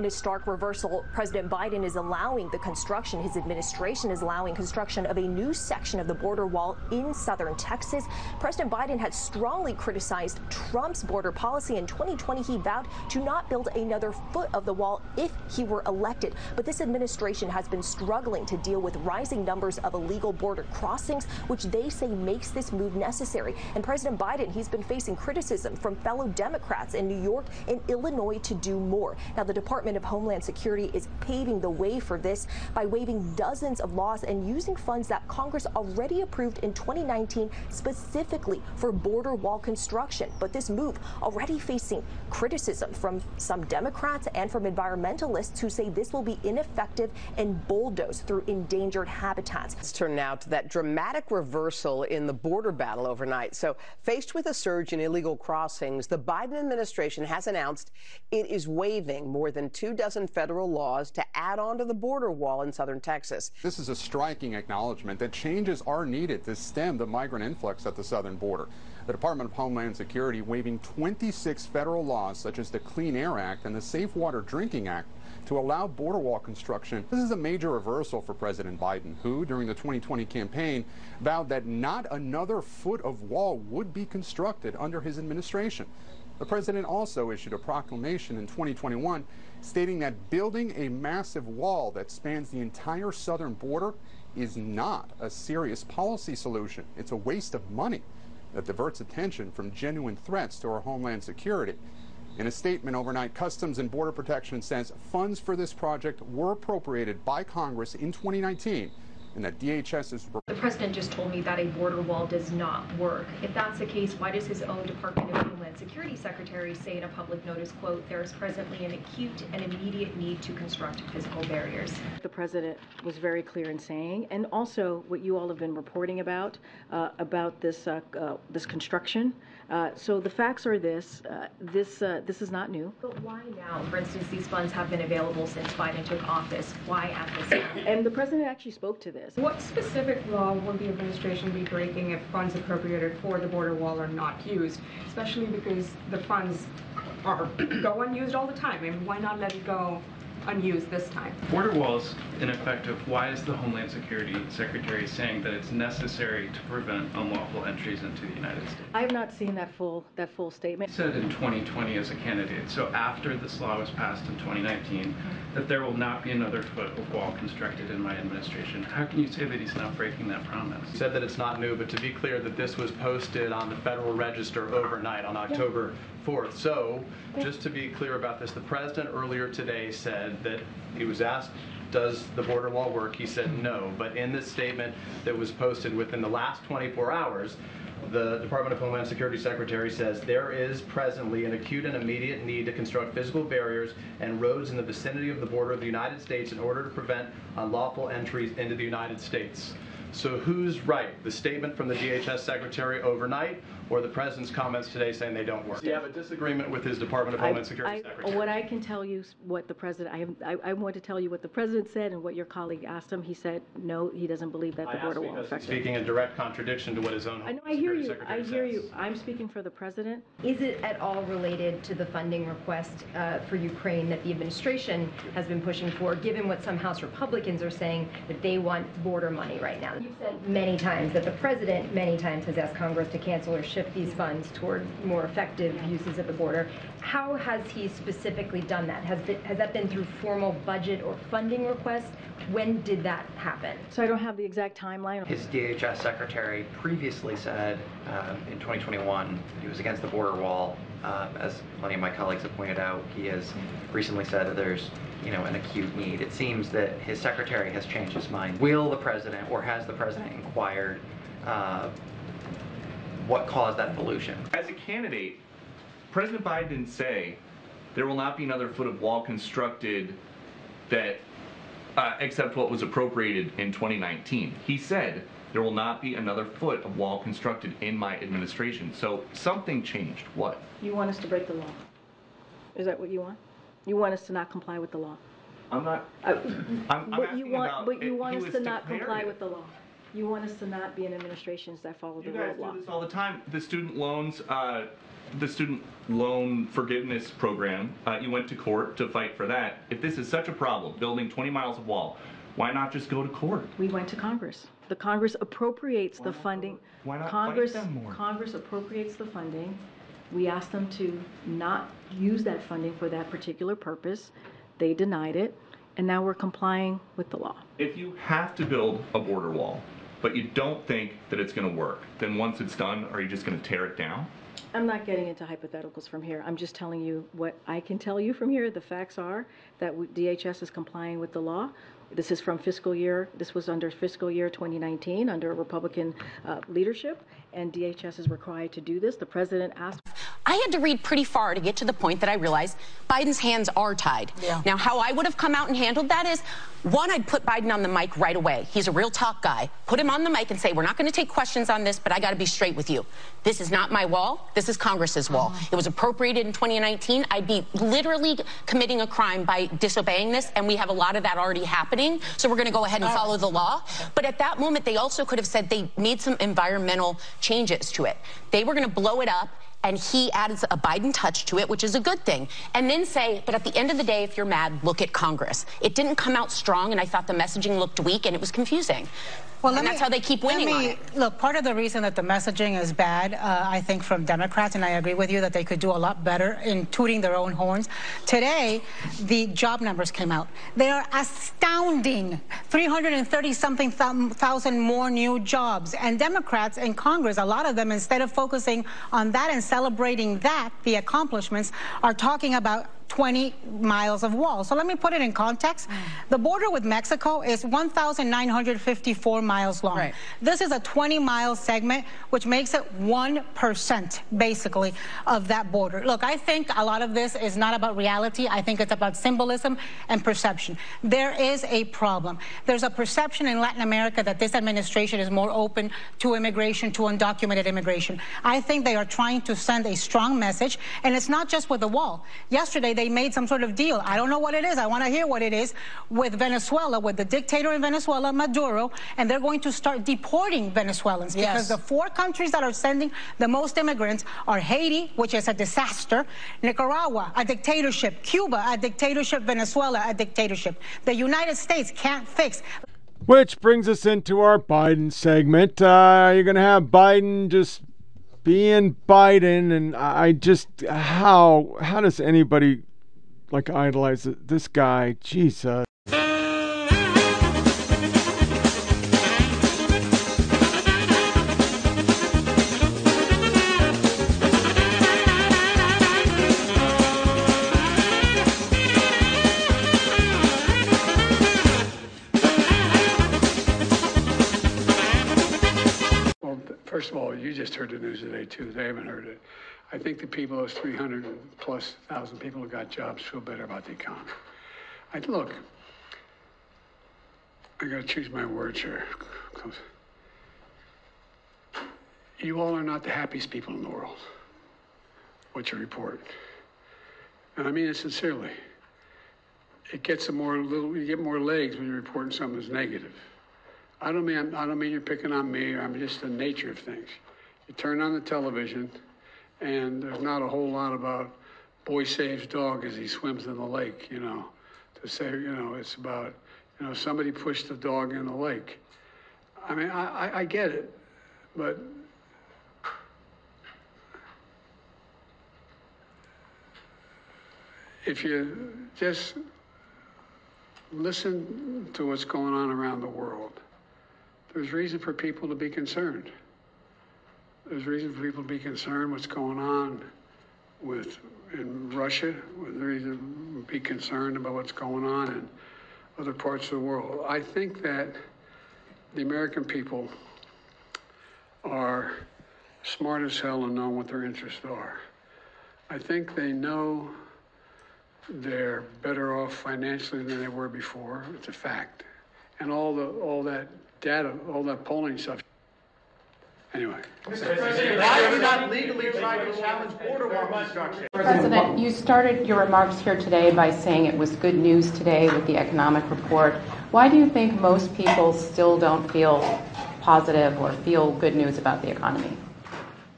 In a stark reversal, President Biden is allowing the construction, his administration is allowing construction of a new section of the border wall in southern Texas. President Biden had strongly criticized Trump's border policy. In 2020, he vowed to not build another foot of the wall if he were elected. But this administration has been struggling to deal with rising numbers of illegal border crossings, which they say makes this move necessary. And President Biden, he's been facing criticism from fellow Democrats in New York and Illinois to do more. Now, the Department Department of Homeland Security is paving the way for this by waiving dozens of laws and using funds that Congress already approved in 2019 specifically for border wall construction. But this move already facing criticism from some Democrats and from environmentalists who say this will be ineffective and bulldoze through endangered habitats. Let's turn now to that dramatic reversal in the border battle overnight. So, faced with a surge in illegal crossings, the Biden administration has announced it is waiving more than two dozen federal laws to add on to the border wall in southern Texas. This is a striking acknowledgement that changes are needed to stem the migrant influx at the southern border. The Department of Homeland Security waiving 26 federal laws, such as the Clean Air Act and the Safe Water Drinking Act, to allow border wall construction. This is a major reversal for President Biden, who, during the 2020 campaign, vowed that not another foot of wall would be constructed under his administration. The president also issued a proclamation in 2021 stating that building a massive wall that spans the entire southern border is not a serious policy solution. It's a waste of money that diverts attention from genuine threats to our homeland security. In a statement overnight, Customs and Border Protection says funds for this project were appropriated by Congress in 2019 and that DHS is. The president just told me that a border wall does not work. If that's the case, why does his own Department of Homeland Security Secretary say in a public notice, quote, there is presently an acute and immediate need to construct physical barriers? The president was very clear in saying, and also what you all have been reporting about, uh, about this, uh, uh, this construction. Uh, so the facts are this, uh, this, uh, this is not new. But why now? For instance, these funds have been available since Biden took office. Why at this time? And the president actually spoke to this. What specific law would the administration be breaking if funds appropriated for the border wall are not used? Especially because the funds are go unused all the time. I mean, why not let it go unused this time. Border walls ineffective. Why is the Homeland Security Secretary saying that it's necessary to prevent unlawful entries into the United States? I have not seen that full that full statement. He said in 2020 as a candidate, so after this law was passed in 2019, mm-hmm. that there will not be another foot of wall constructed in my administration. How can you say that he's not breaking that promise? He said that it's not new, but to be clear that this was posted on the Federal Register overnight on October 4th. So, just to be clear about this, the president earlier today said that he was asked does the border wall work? He said no. But in this statement that was posted within the last 24 hours, the Department of Homeland Security Secretary says there is presently an acute and immediate need to construct physical barriers and roads in the vicinity of the border of the United States in order to prevent unlawful entries into the United States. So who's right? The statement from the DHS Secretary overnight or the President's comments today saying they don't work? Do you have a disagreement with his Department of Homeland Security I, Secretary? What I can tell you, what the President, I, have, I, I, want to tell you what the President said and what your colleague asked him. He said, no, he doesn't believe that the border wall is effective. Speaking in direct contradiction to what his own I know, I hear you. I hear you. I'm speaking for the President. Is it at all related to the funding request uh, for Ukraine that the administration has been pushing for, given what some House Republicans are saying that they want border money right now? You've said many times that the President many times has asked Congress to cancel or shift these funds toward more effective uses at the border. how has he specifically done that? Has, it, has that been through formal budget or funding requests? When did that happen? So I don't have the exact timeline. His DHS secretary previously said um, in 2021 he was against the border wall. Um, as many of my colleagues have pointed out, he has recently said that there's you know an acute need. It seems that his secretary has changed his mind. Will the president, or has the president inquired uh, what caused that pollution. As a candidate, President Biden didn't say there will not be another foot of wall constructed that uh, except what was appropriated in 2019. He said there will not be another foot of wall constructed in my administration. So something changed. What? You want us to break the law? Is that what you want? You want us to not comply with the law? I'm not. Uh, I'm, I'm but you want, about but you if want he us to not comply it. with the law. You want us to not be in administrations that follow the You rule guys of law. do this all the time. The student loans, uh, the student loan forgiveness program. Uh, you went to court to fight for that. If this is such a problem, building 20 miles of wall, why not just go to court? We went to Congress. The Congress appropriates the funding. Why not fight Congress, them more? Congress appropriates the funding. We asked them to not use that funding for that particular purpose. They denied it, and now we're complying with the law. If you have to build a border wall, but you don't think that it's going to work, then once it's done, are you just going to tear it down? I'm not getting into hypotheticals from here. I'm just telling you what I can tell you from here. The facts are that DHS is complying with the law. This is from fiscal year, this was under fiscal year 2019, under Republican uh, leadership, and DHS is required to do this. The president asked I had to read pretty far to get to the point that I realized Biden's hands are tied. Yeah. Now, how I would have come out and handled that is one, I'd put Biden on the mic right away. He's a real talk guy. Put him on the mic and say, We're not going to take questions on this, but I got to be straight with you. This is not my wall. This is Congress's wall. Mm-hmm. It was appropriated in 2019. I'd be literally committing a crime by disobeying this, and we have a lot of that already happening. So we're going to go ahead and oh. follow the law. But at that moment, they also could have said they made some environmental changes to it. They were going to blow it up and he adds a Biden touch to it, which is a good thing. And then say, but at the end of the day, if you're mad, look at Congress. It didn't come out strong, and I thought the messaging looked weak, and it was confusing. Well, and that's me- how they keep winning on me- it. Look, part of the reason that the messaging is bad, uh, I think, from Democrats, and I agree with you that they could do a lot better in tooting their own horns. Today, the job numbers came out. They are astounding 330 something thousand more new jobs. And Democrats in Congress, a lot of them, instead of focusing on that and celebrating that, the accomplishments, are talking about 20 miles of wall. So let me put it in context. Mm. The border with Mexico is 1,954 miles long. This is a 20 mile segment, which makes it 1% basically of that border. Look, I think a lot of this is not about reality. I think it's about symbolism and perception. There is a problem. There's a perception in Latin America that this administration is more open to immigration, to undocumented immigration. I think they are trying to send a strong message, and it's not just with the wall. Yesterday, they made some sort of deal. I don't know what it is. I want to hear what it is with Venezuela, with the dictator in Venezuela, Maduro, and they're going to start deporting Venezuelans because the four countries that are sending the most immigrants are Haiti, which is a disaster, Nicaragua, a dictatorship, Cuba, a dictatorship, Venezuela, a dictatorship. The United States can't fix. Which brings us into our Biden segment. Uh, you're going to have Biden just being Biden, and I just how how does anybody like idolize this guy? Jesus. Well, first of all, you just heard the news today too. They haven't heard it. I think the people, those 300 plus thousand people who got jobs, feel better about the economy. I look. I got to choose my words here. You all are not the happiest people in the world. What you report, and I mean it sincerely. It gets a more little. You get more legs when you're reporting something that's negative. I don't mean I don't mean you're picking on me. I'm just the nature of things. You turn on the television, and there's not a whole lot about boy saves dog as he swims in the lake. You know, to say you know it's about you know somebody pushed the dog in the lake. I mean I, I, I get it, but if you just listen to what's going on around the world, there's reason for people to be concerned. There's reason for people to be concerned what's going on with in Russia. There's reason to be concerned about what's going on in other parts of the world. I think that the American people are smart as hell and know what their interests are. I think they know they're better off financially than they were before. It's a fact. And all the all that data, all that polling stuff. Anyway. Mr. President, why are you not legally trying to challenge border wall construction? President, you started your remarks here today by saying it was good news today with the economic report. Why do you think most people still don't feel positive or feel good news about the economy?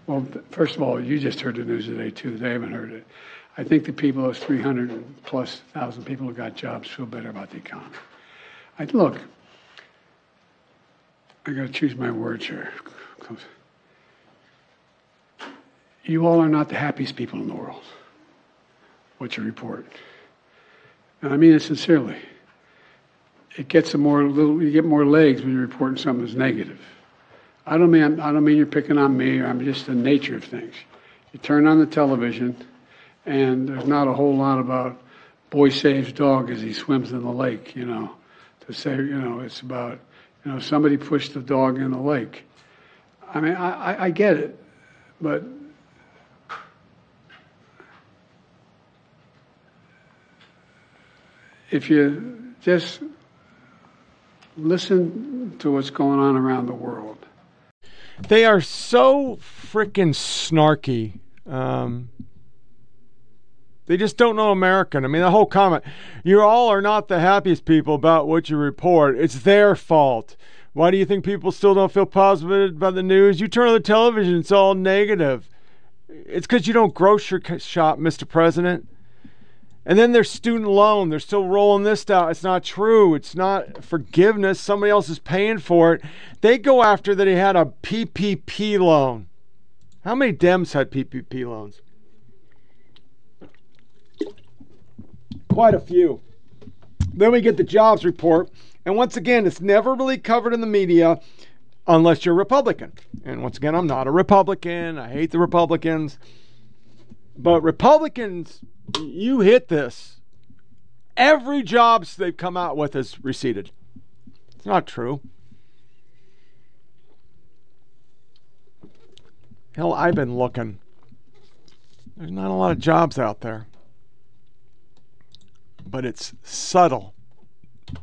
Well, first of all, you just heard the news today too. They haven't heard it. I think the people, those 300 plus thousand people who got jobs, feel better about the economy. I look. I got to choose my words here. You all are not the happiest people in the world. What you report, and I mean it sincerely. It gets a more little. You get more legs when you're reporting something that's negative. I don't mean I don't mean you're picking on me. I'm just the nature of things. You turn on the television, and there's not a whole lot about boy saves dog as he swims in the lake. You know, to say you know it's about you know somebody pushed the dog in the lake. I mean I, I, get it, but if you just listen to what's going on around the world. They are so freaking snarky. Um, they just don't know American. I mean, the whole comment, you all are not the happiest people about what you report. It's their fault. Why do you think people still don't feel positive about the news? You turn on the television, it's all negative. It's because you don't grocery shop, Mr. President. And then there's student loan. They're still rolling this out. It's not true. It's not forgiveness. Somebody else is paying for it. They go after that he had a PPP loan. How many Dems had PPP loans? Quite a few. Then we get the jobs report. And once again, it's never really covered in the media unless you're Republican. And once again, I'm not a Republican. I hate the Republicans. But Republicans you hit this. Every jobs they've come out with has receded. It's not true. Hell, I've been looking. There's not a lot of jobs out there. But it's subtle.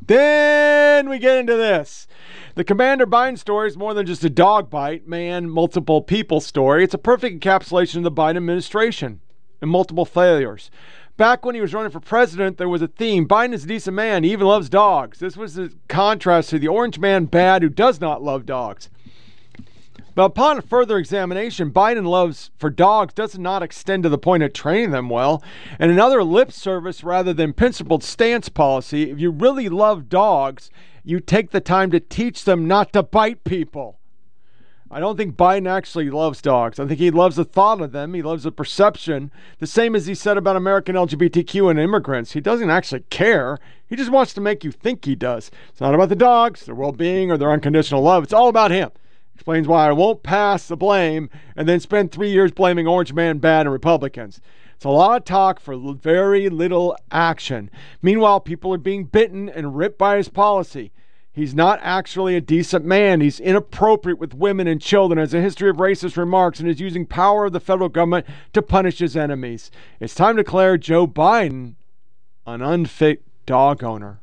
Then we get into this. The Commander Biden story is more than just a dog bite, man, multiple people story. It's a perfect encapsulation of the Biden administration and multiple failures. Back when he was running for president, there was a theme Biden is a decent man, he even loves dogs. This was a contrast to the orange man bad who does not love dogs. But upon further examination, Biden loves for dogs does not extend to the point of training them well. And another lip service rather than principled stance policy, if you really love dogs, you take the time to teach them not to bite people. I don't think Biden actually loves dogs. I think he loves the thought of them. He loves the perception. The same as he said about American LGBTQ and immigrants. He doesn't actually care. He just wants to make you think he does. It's not about the dogs, their well being, or their unconditional love. It's all about him. Explains why I won't pass the blame and then spend three years blaming Orange Man bad and Republicans. It's a lot of talk for very little action. Meanwhile, people are being bitten and ripped by his policy. He's not actually a decent man. He's inappropriate with women and children, has a history of racist remarks, and is using power of the federal government to punish his enemies. It's time to declare Joe Biden an unfit dog owner.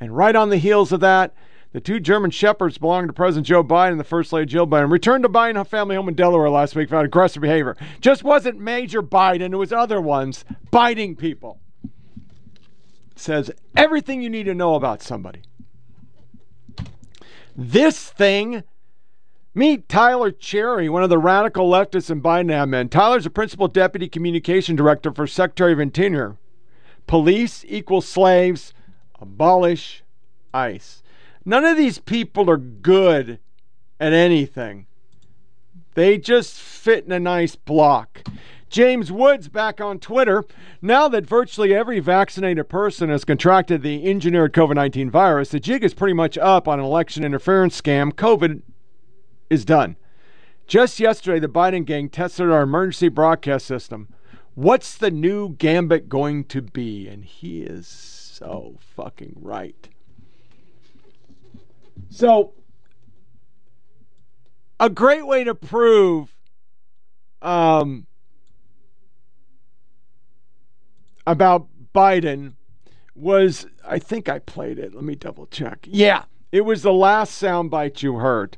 And right on the heels of that, the two German shepherds belonging to President Joe Biden and the First Lady Jill Biden returned to Biden family home in Delaware last week for aggressive behavior. Just wasn't Major Biden, it was other ones biting people says everything you need to know about somebody. This thing, meet Tyler Cherry, one of the radical leftists in Biden admin. Tyler's a principal deputy communication director for Secretary of Interior. Police equal slaves, abolish ICE. None of these people are good at anything. They just fit in a nice block. James Woods back on Twitter. Now that virtually every vaccinated person has contracted the engineered COVID 19 virus, the jig is pretty much up on an election interference scam. COVID is done. Just yesterday, the Biden gang tested our emergency broadcast system. What's the new gambit going to be? And he is so fucking right. So, a great way to prove um, about Biden was I think I played it. Let me double check. Yeah, it was the last soundbite you heard.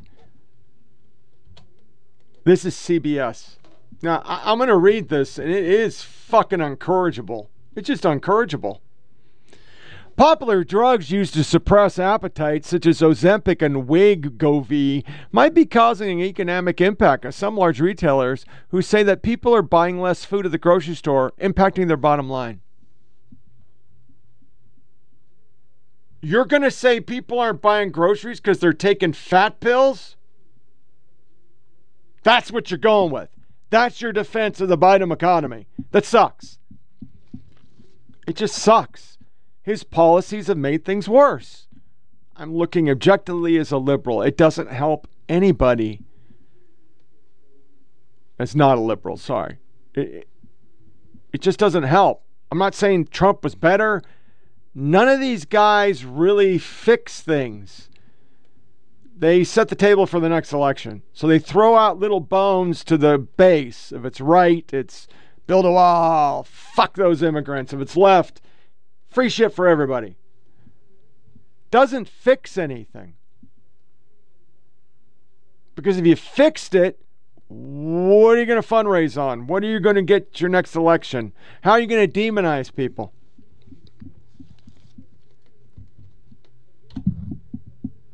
This is CBS. Now I- I'm going to read this, and it is fucking uncourageable. It's just uncourageable. Popular drugs used to suppress appetite, such as Ozempic and Wegovy, might be causing an economic impact on some large retailers who say that people are buying less food at the grocery store, impacting their bottom line. You're going to say people aren't buying groceries because they're taking fat pills? That's what you're going with. That's your defense of the Biden economy. That sucks. It just sucks. His policies have made things worse. I'm looking objectively as a liberal. It doesn't help anybody. that's not a liberal, sorry. It, it just doesn't help. I'm not saying Trump was better. None of these guys really fix things. They set the table for the next election. So they throw out little bones to the base. If it's right, it's build a wall, fuck those immigrants. If it's left, free shit for everybody. Doesn't fix anything. Because if you fixed it, what are you going to fundraise on? What are you going to get your next election? How are you going to demonize people?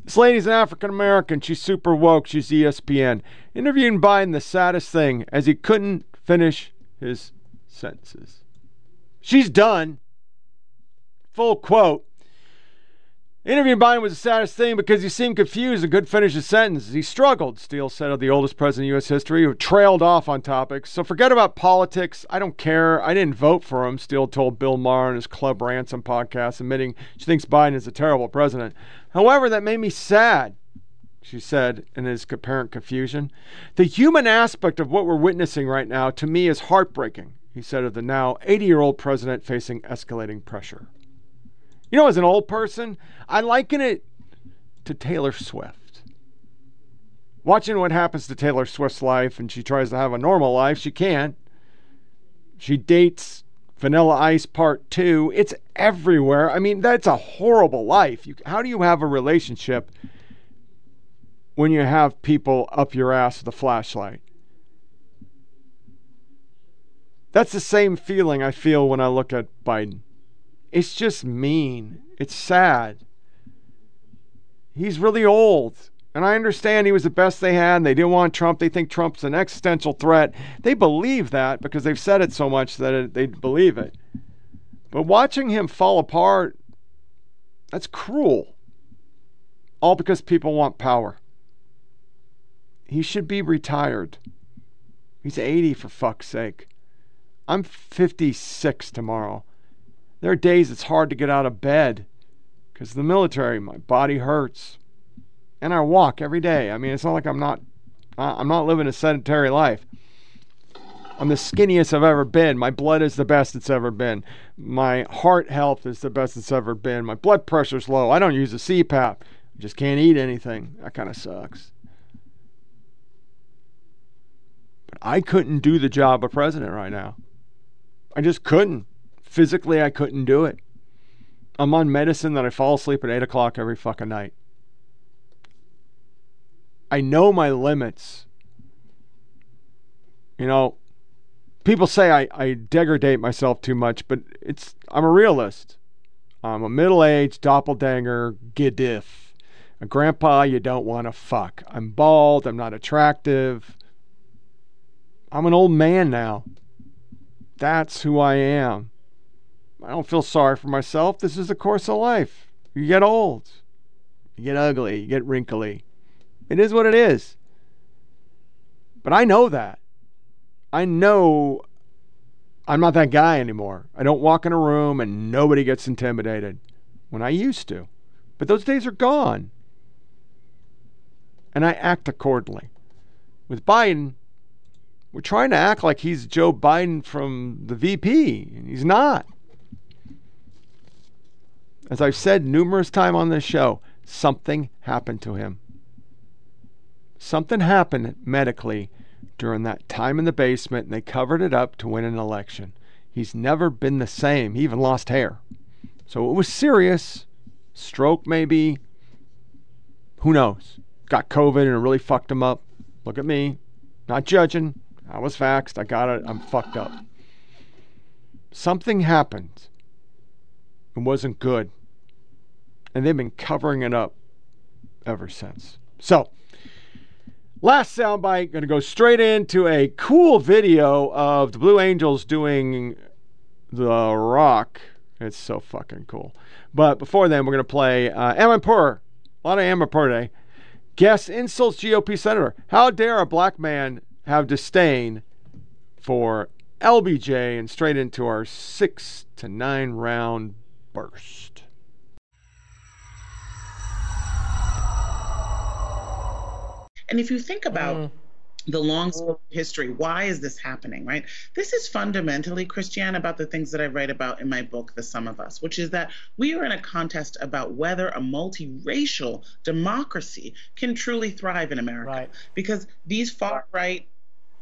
This lady's an African American. She's super woke. She's ESPN. Interviewing Biden, the saddest thing, as he couldn't finish his sentences. She's done. Full quote. Interviewing Biden was the saddest thing because he seemed confused and couldn't finish his sentence. He struggled, Steele said of the oldest president in U.S. history, who trailed off on topics. So forget about politics. I don't care. I didn't vote for him, Steele told Bill Maher on his Club Random podcast, admitting she thinks Biden is a terrible president. However, that made me sad, she said in his apparent confusion. The human aspect of what we're witnessing right now to me is heartbreaking, he said of the now 80 year old president facing escalating pressure. You know, as an old person, I liken it to Taylor Swift. Watching what happens to Taylor Swift's life, and she tries to have a normal life, she can't. She dates Vanilla Ice Part 2. It's everywhere. I mean, that's a horrible life. You, how do you have a relationship when you have people up your ass with a flashlight? That's the same feeling I feel when I look at Biden. It's just mean. It's sad. He's really old. And I understand he was the best they had and they didn't want Trump. They think Trump's an existential threat. They believe that because they've said it so much that it, they believe it. But watching him fall apart, that's cruel. All because people want power. He should be retired. He's 80 for fuck's sake. I'm 56 tomorrow. There are days it's hard to get out of bed because the military. My body hurts, and I walk every day. I mean, it's not like I'm not. I'm not living a sedentary life. I'm the skinniest I've ever been. My blood is the best it's ever been. My heart health is the best it's ever been. My blood pressure's low. I don't use a CPAP. I just can't eat anything. That kind of sucks. But I couldn't do the job of president right now. I just couldn't. Physically, I couldn't do it. I'm on medicine that I fall asleep at 8 o'clock every fucking night. I know my limits. You know, people say I, I degrade myself too much, but it's I'm a realist. I'm a middle-aged doppelganger gidiff. A grandpa you don't want to fuck. I'm bald, I'm not attractive. I'm an old man now. That's who I am. I don't feel sorry for myself. This is the course of life. You get old, you get ugly, you get wrinkly. It is what it is. But I know that. I know I'm not that guy anymore. I don't walk in a room and nobody gets intimidated when I used to. But those days are gone. And I act accordingly. With Biden, we're trying to act like he's Joe Biden from the VP, and he's not. As I've said numerous times on this show, something happened to him. Something happened medically during that time in the basement, and they covered it up to win an election. He's never been the same. He even lost hair. So it was serious. Stroke, maybe. Who knows? Got COVID and it really fucked him up. Look at me. Not judging. I was faxed. I got it. I'm fucked up. Something happened. It wasn't good. And they've been covering it up ever since. So, last soundbite, going to go straight into a cool video of the Blue Angels doing The Rock. It's so fucking cool. But before then, we're going to play uh, Amanpour. A lot of Amanpour today. Guest insults GOP senator. How dare a black man have disdain for LBJ and straight into our six to nine round burst. And if you think about mm. the long history, why is this happening, right? This is fundamentally, Christiane, about the things that I write about in my book, The Sum of Us, which is that we are in a contest about whether a multiracial democracy can truly thrive in America. Right. Because these far right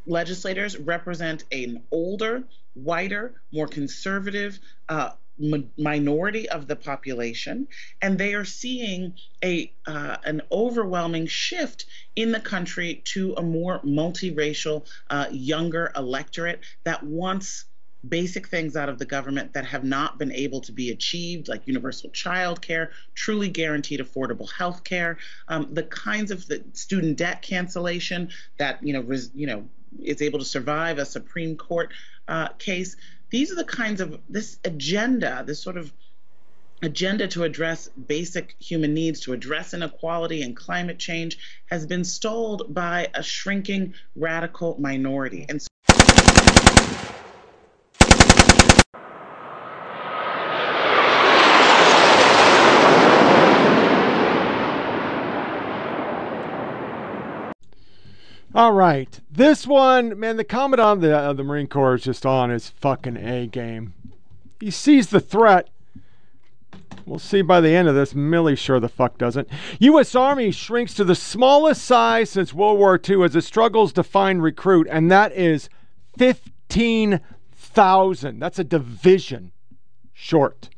legislators represent an older, whiter, more conservative, uh, minority of the population, and they are seeing a uh, an overwhelming shift in the country to a more multiracial, uh, younger electorate that wants basic things out of the government that have not been able to be achieved, like universal child care, truly guaranteed affordable health care, um, the kinds of the student debt cancellation that you know res, you know is able to survive a Supreme Court uh, case these are the kinds of this agenda, this sort of agenda to address basic human needs, to address inequality and climate change, has been stalled by a shrinking radical minority. And so All right, this one, man. The commandant of the, uh, the Marine Corps is just on his fucking A game. He sees the threat. We'll see by the end of this. Milley sure the fuck doesn't. U.S. Army shrinks to the smallest size since World War II as it struggles to find recruit, and that is 15,000. That's a division short.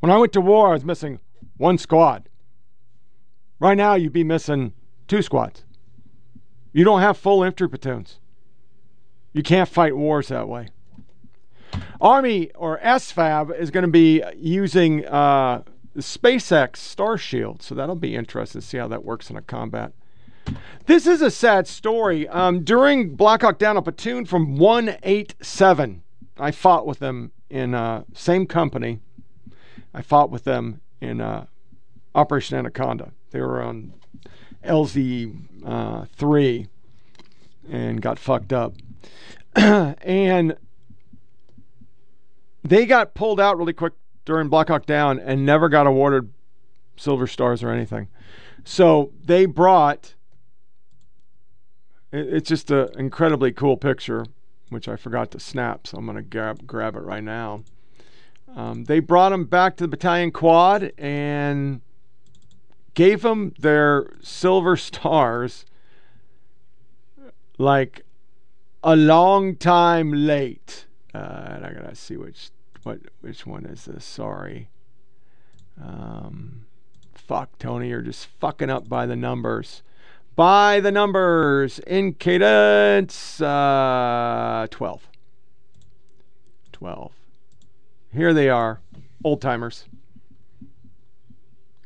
When I went to war, I was missing one squad. Right now, you'd be missing two squads. You don't have full infantry platoons. You can't fight wars that way. Army or SFAB is going to be using uh, SpaceX Starshield, so that'll be interesting to see how that works in a combat. This is a sad story. Um, during Black Hawk Down, a platoon from 187, I fought with them in uh, same company. I fought with them in uh, Operation Anaconda. They were on LZ uh, three and got fucked up. and they got pulled out really quick during Black Hawk Down and never got awarded silver stars or anything. So they brought. It's just an incredibly cool picture, which I forgot to snap, so I'm going to grab grab it right now. Um, they brought them back to the battalion quad and gave them their silver stars like a long time late. Uh, and I gotta see which what which one is this. Sorry. Um, fuck, Tony, you're just fucking up by the numbers. By the numbers in cadence uh, 12. 12. Here they are, old timers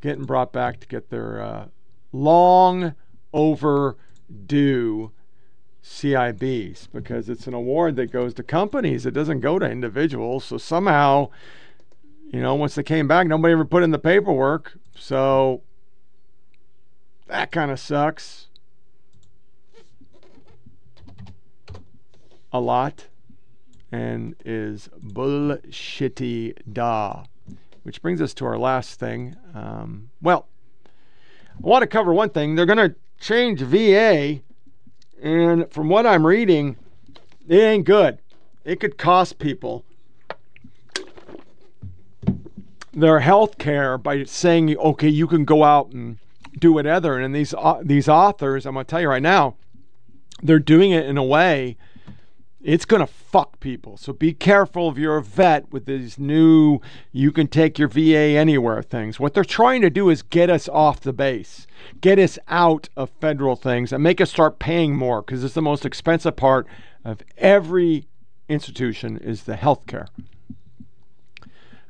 getting brought back to get their uh, long overdue CIBs because it's an award that goes to companies. It doesn't go to individuals. So somehow, you know, once they came back, nobody ever put in the paperwork. So that kind of sucks. A lot. and is bullshitty da. Which brings us to our last thing. Um, well, I want to cover one thing. They're going to change VA, and from what I'm reading, it ain't good. It could cost people their health care by saying, okay, you can go out and do whatever. And these uh, these authors, I'm going to tell you right now, they're doing it in a way it's going to fuck people. So be careful if you're a vet with these new you can take your VA anywhere things. What they're trying to do is get us off the base, get us out of federal things, and make us start paying more because it's the most expensive part of every institution is the health care.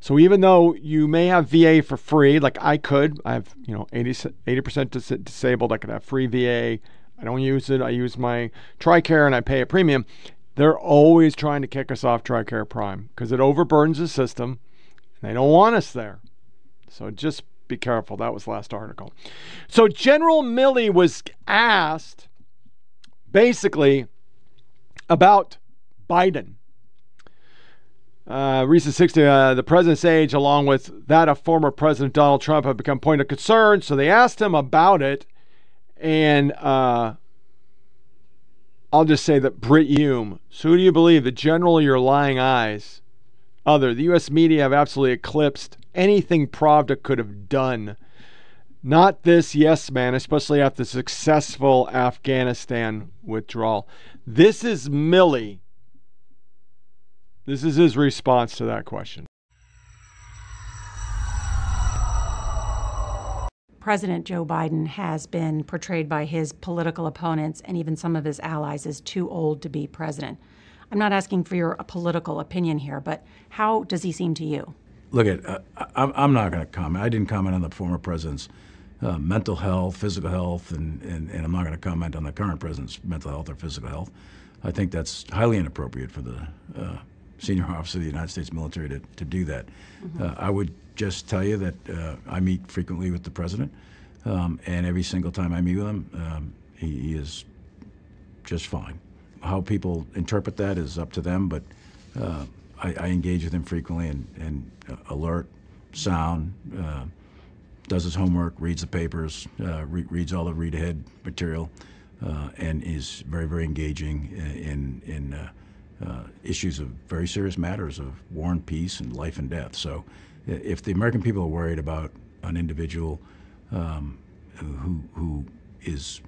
So even though you may have VA for free, like I could, I have you know 80 percent disabled, I could have free VA. I don't use it. I use my TRICARE and I pay a premium. They're always trying to kick us off TRICARE Prime because it overburdens the system. And they don't want us there. So just be careful. That was last article. So General Milley was asked basically about Biden. Uh, recent 60, uh, the president's age, along with that of former President Donald Trump, have become point of concern. So they asked him about it, and uh, I'll just say that Brit Hume. So who do you believe, the general or your lying eyes? Other, the U.S. media have absolutely eclipsed anything Pravda could have done. Not this yes man, especially after successful Afghanistan withdrawal. This is Milley this is his response to that question. President Joe Biden has been portrayed by his political opponents and even some of his allies as too old to be president. I'm not asking for your political opinion here, but how does he seem to you? Look at, uh, I'm not going to comment. I didn't comment on the former president's uh, mental health, physical health, and, and, and I'm not going to comment on the current president's mental health or physical health. I think that's highly inappropriate for the uh, senior officer of the United States military to, to do that. Mm-hmm. Uh, I would just tell you that uh, I meet frequently with the president, um, and every single time I meet with him, um, he, he, is just fine. How people interpret that is up to them, but uh, I, I, engage with him frequently and, and uh, alert, sound, uh, does his homework, reads the papers, uh, re- reads all the read ahead material, and is very, very engaging in, in uh, issues of very serious matters of war and peace and life and death. So, if the American people are worried about an individual um, who who is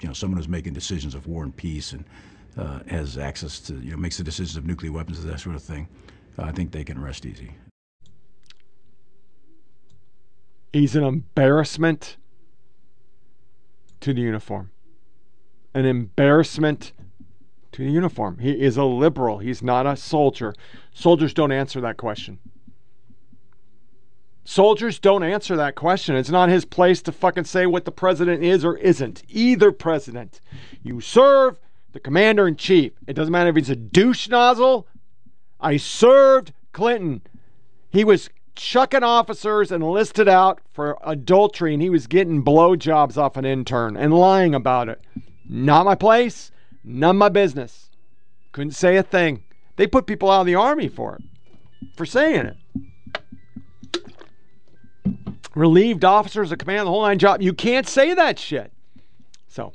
you know someone who's making decisions of war and peace and uh, has access to you know makes the decisions of nuclear weapons and that sort of thing, I think they can rest easy. He's an embarrassment to the uniform, an embarrassment to the uniform. He is a liberal. He's not a soldier. Soldiers don't answer that question. Soldiers don't answer that question. It's not his place to fucking say what the president is or isn't. Either president. You serve the commander in chief. It doesn't matter if he's a douche nozzle. I served Clinton. He was chucking officers and listed out for adultery, and he was getting blowjobs off an intern and lying about it. Not my place. None my business. Couldn't say a thing. They put people out of the army for it, for saying it. Relieved officers of command the whole nine job. You can't say that shit. So,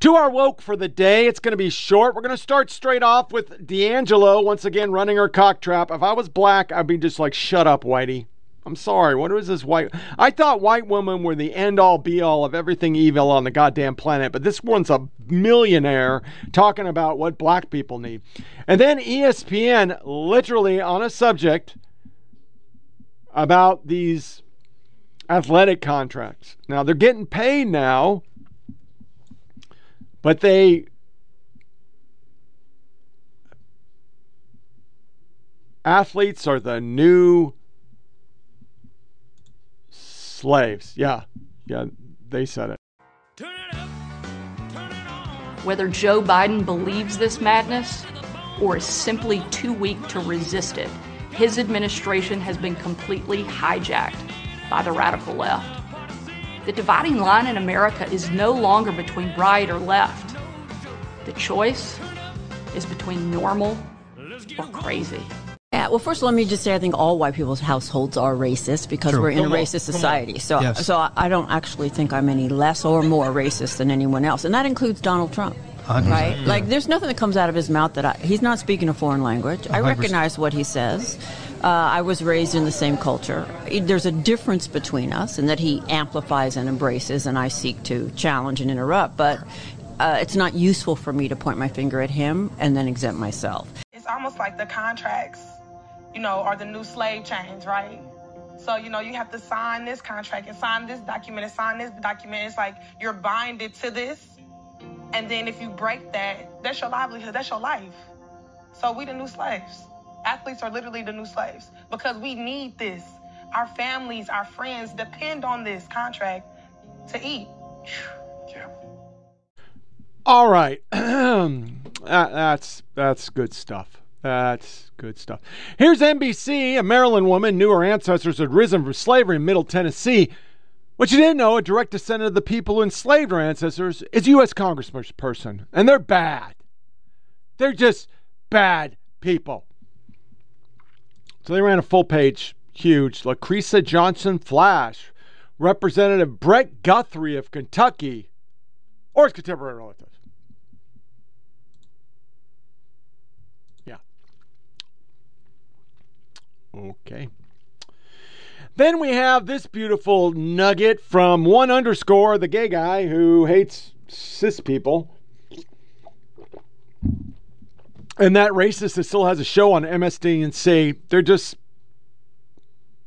to our woke for the day, it's going to be short. We're going to start straight off with DiAngelo once again running her cock trap. If I was black, I'd be just like, shut up, Whitey. I'm sorry. What was this white? I thought white women were the end all be all of everything evil on the goddamn planet, but this one's a millionaire talking about what black people need. And then ESPN, literally on a subject about these athletic contracts. Now, they're getting paid now, but they. Athletes are the new slaves. Yeah, yeah, they said it. Whether Joe Biden believes this madness or is simply too weak to resist it, his administration has been completely hijacked by the radical left. The dividing line in America is no longer between right or left. The choice is between normal or crazy. Yeah, well, first let me just say I think all white people's households are racist because True. we're in Come a racist on. society. So, Yes. so I don't actually think I'm any less or more racist than anyone else, and that includes Donald Trump. 100%. Right? Like, there's nothing that comes out of his mouth that I, he's not speaking a foreign language. I 100%. recognize what he says. Uh, I was raised in the same culture. There's a difference between us in that he amplifies and embraces, and I seek to challenge and interrupt. But uh, it's not useful for me to point my finger at him and then exempt myself. It's almost like the contracts, you know, are the new slave chains, right? So, you know, you have to sign this contract and sign this document and sign this document. It's like you're binded to this. And then if you break that, that's your livelihood, that's your life. So we the new slaves. Athletes are literally the new slaves because we need this. Our families, our friends depend on this contract to eat. All right. That- that's that's good stuff. That's good stuff. Here's NBC. A Maryland woman knew her ancestors had risen from slavery in Middle Tennessee. What you didn't know, a direct descendant of the people who enslaved her ancestors is U.S. congressperson, and they're bad. They're just bad people. So they ran a full page, huge. Lucretia Johnson Flash, Representative Brett Guthrie of Kentucky, or his contemporary relatives. Yeah. Okay. Then we have this beautiful nugget from one underscore, the gay guy who hates cis people. And that racist that still has a show on MSDNC, they're just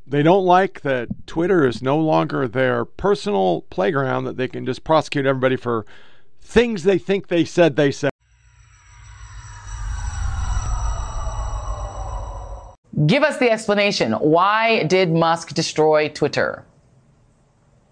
they don't like that Twitter is no longer their personal playground that they can just prosecute everybody for things they think they said they said. Give us the explanation. Why did Musk destroy Twitter?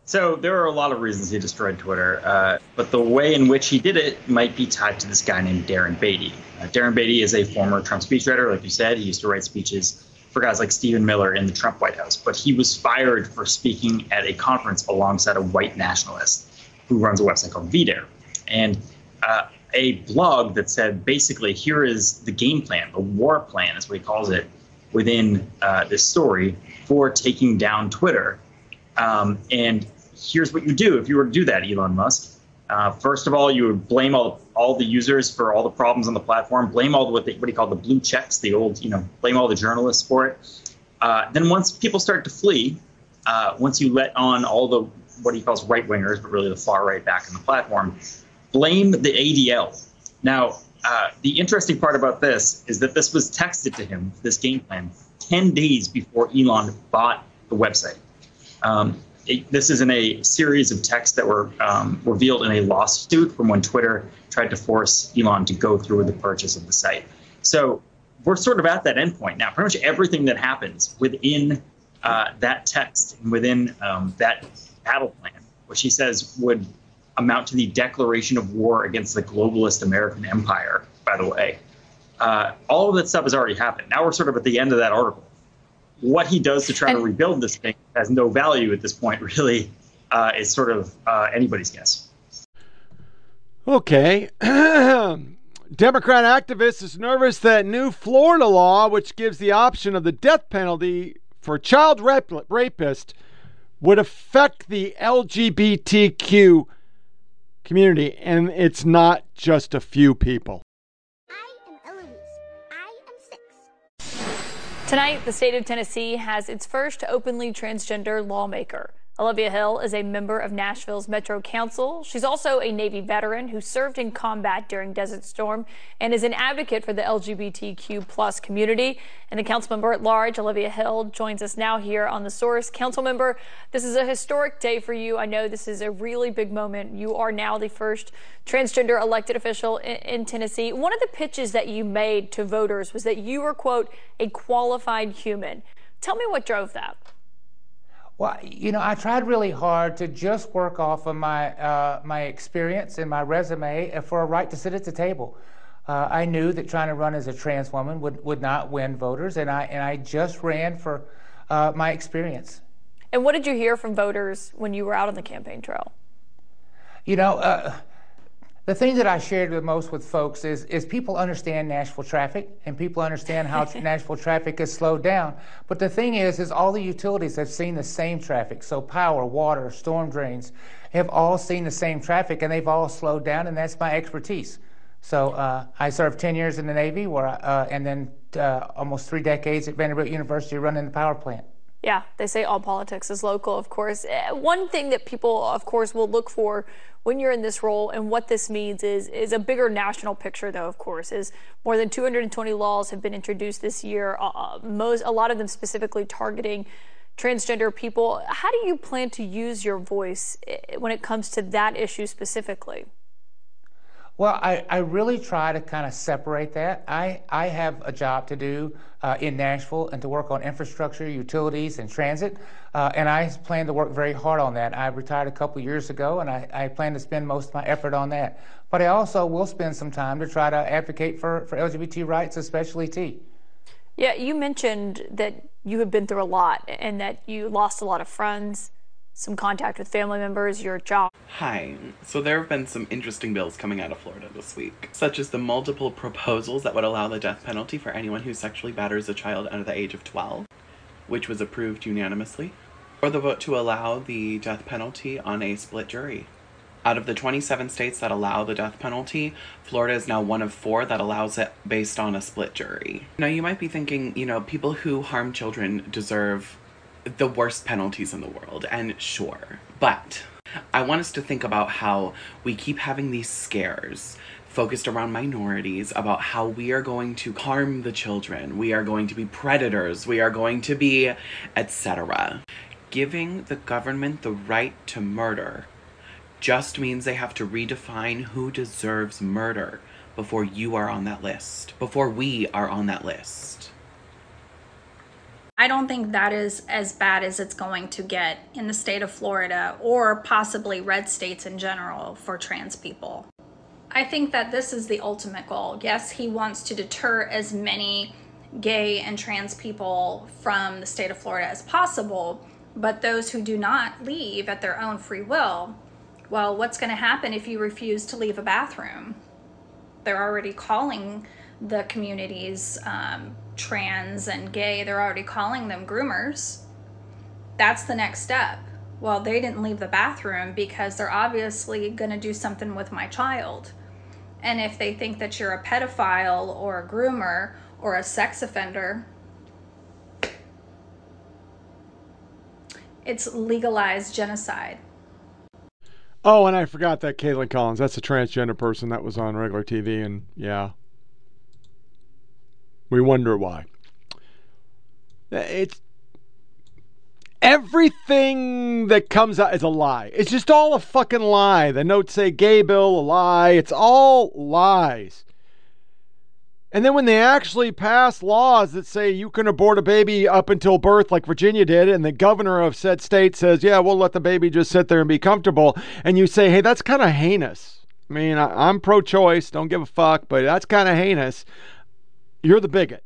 So there are a lot of reasons he destroyed Twitter, uh, but the way in which he did it might be tied to this guy named Darren Beattie. Uh, Darren Beattie is a former Trump speechwriter, like you said. He used to write speeches for guys like Stephen Miller in the Trump White House, but he was fired for speaking at a conference alongside a white nationalist who runs a website called VDare. And uh, a blog that said basically, here is the game plan, the war plan is what he calls it, within uh, this story for taking down Twitter. Um, and here's what you do if you were to do that, Elon Musk. Uh, first of all, you would blame all all the users for all the problems on the platform. Blame all the what, they, what he called the blue checks, the old, you know, blame all the journalists for it. Uh, then once people start to flee, uh, once you let on all the what he calls right wingers, but really the far right back in the platform, blame the ADL. Now, uh, the interesting part about this is that this was texted to him, this game plan, 10 days before Elon bought the website. Um, it, this is in a series of texts that were um, revealed in a lawsuit from when Twitter tried to force Elon to go through with the purchase of the site. So we're sort of at that endpoint now. Pretty much everything that happens within uh, that text and within um, that battle plan, which he says would amount to the declaration of war against the globalist American empire, by the way. Uh, all of that stuff has already happened. Now we're sort of at the end of that article. What he does to try to rebuild this thing has no value at this point, really. Uh, it's sort of uh, anybody's guess. Okay. Democrat activist is nervous that new Florida law, which gives the option of the death penalty for child rap- rapist, would affect the LGBTQ community. And it's not just a few people. Tonight, the state of Tennessee has its first openly transgender lawmaker. Olivia Hill is a member of Nashville's Metro Council. She's also a Navy veteran who served in combat during Desert Storm and is an advocate for the LGBTQ plus community. And the council member at large, Olivia Hill, joins us now here on The Source. Council member, this is a historic day for you. I know this is a really big moment. You are now the first transgender elected official in, in Tennessee. One of the pitches that you made to voters was that you were, quote, a qualified human. Tell me what drove that. Well, you know, I tried really hard to just work off of my uh, my experience and my resume for a right to sit at the table. Uh, I knew that trying to run as a trans woman would, would not win voters, and I and I just ran for uh, my experience. And what did you hear from voters when you were out on the campaign trail? You know, uh, the thing that I shared the most with folks is, is people understand Nashville traffic and people understand how Nashville traffic is slowed down. But the thing is, is all the utilities have seen the same traffic. So power, water, storm drains have all seen the same traffic and they've all slowed down, and that's my expertise. So uh, I served 10 years in the Navy, where I, uh, and then uh, almost three decades at Vanderbilt University running the power plant. Yeah, they say all politics is local, of course. Eh, one thing that people, of course, will look for when you're in this role and what this means is is a bigger national picture, though. Of course, is more than 220 laws have been introduced this year. Uh, most, a lot of them specifically targeting transgender people. How do you plan to use your voice eh, when it comes to that issue specifically? Well, I, I really try to kind of separate that. I, I have a job to do uh, in Nashville and to work on infrastructure, utilities, and transit. Uh, and I plan to work very hard on that. I retired a couple years ago, and I, I plan to spend most of my effort on that. But I also will spend some time to try to advocate for, for LGBT rights, especially T. Yeah, you mentioned that you have been through a lot and that you lost a lot of friends some contact with family members, your job. Hi. So there have been some interesting bills coming out of Florida this week, such as the multiple proposals that would allow the death penalty for anyone who sexually batters a child under the age of 12, which was approved unanimously, or the vote to allow the death penalty on a split jury. Out of the 27 states that allow the death penalty, Florida is now one of four that allows it based on a split jury. Now, you might be thinking, you know, people who harm children deserve the worst penalties in the world, and sure. But I want us to think about how we keep having these scares focused around minorities about how we are going to harm the children, we are going to be predators, we are going to be etc. Giving the government the right to murder just means they have to redefine who deserves murder before you are on that list, before we are on that list. I don't think that is as bad as it's going to get in the state of Florida or possibly red states in general for trans people. I think that this is the ultimate goal. Yes, he wants to deter as many gay and trans people from the state of Florida as possible, but those who do not leave at their own free will, well, what's going to happen if you refuse to leave a bathroom? They're already calling the communities um, trans and gay, they're already calling them groomers. That's the next step. Well, they didn't leave the bathroom because they're obviously going to do something with my child. And if they think that you're a pedophile or a groomer or a sex offender, it's legalized genocide. Oh, and I forgot that Kaitlan Collins. That's a transgender person that was on regular TV, and yeah, we wonder why. It's everything that comes out is a lie. It's just all a fucking lie. The notes say gay bill, a lie. It's all lies. And then when they actually pass laws that say you can abort a baby up until birth, like Virginia did, and the governor of said state says, yeah, we'll let the baby just sit there and be comfortable, and you say, hey, that's kind of heinous. I mean, I, am pro choice, don't give a fuck, but that's kind of heinous you're the bigot.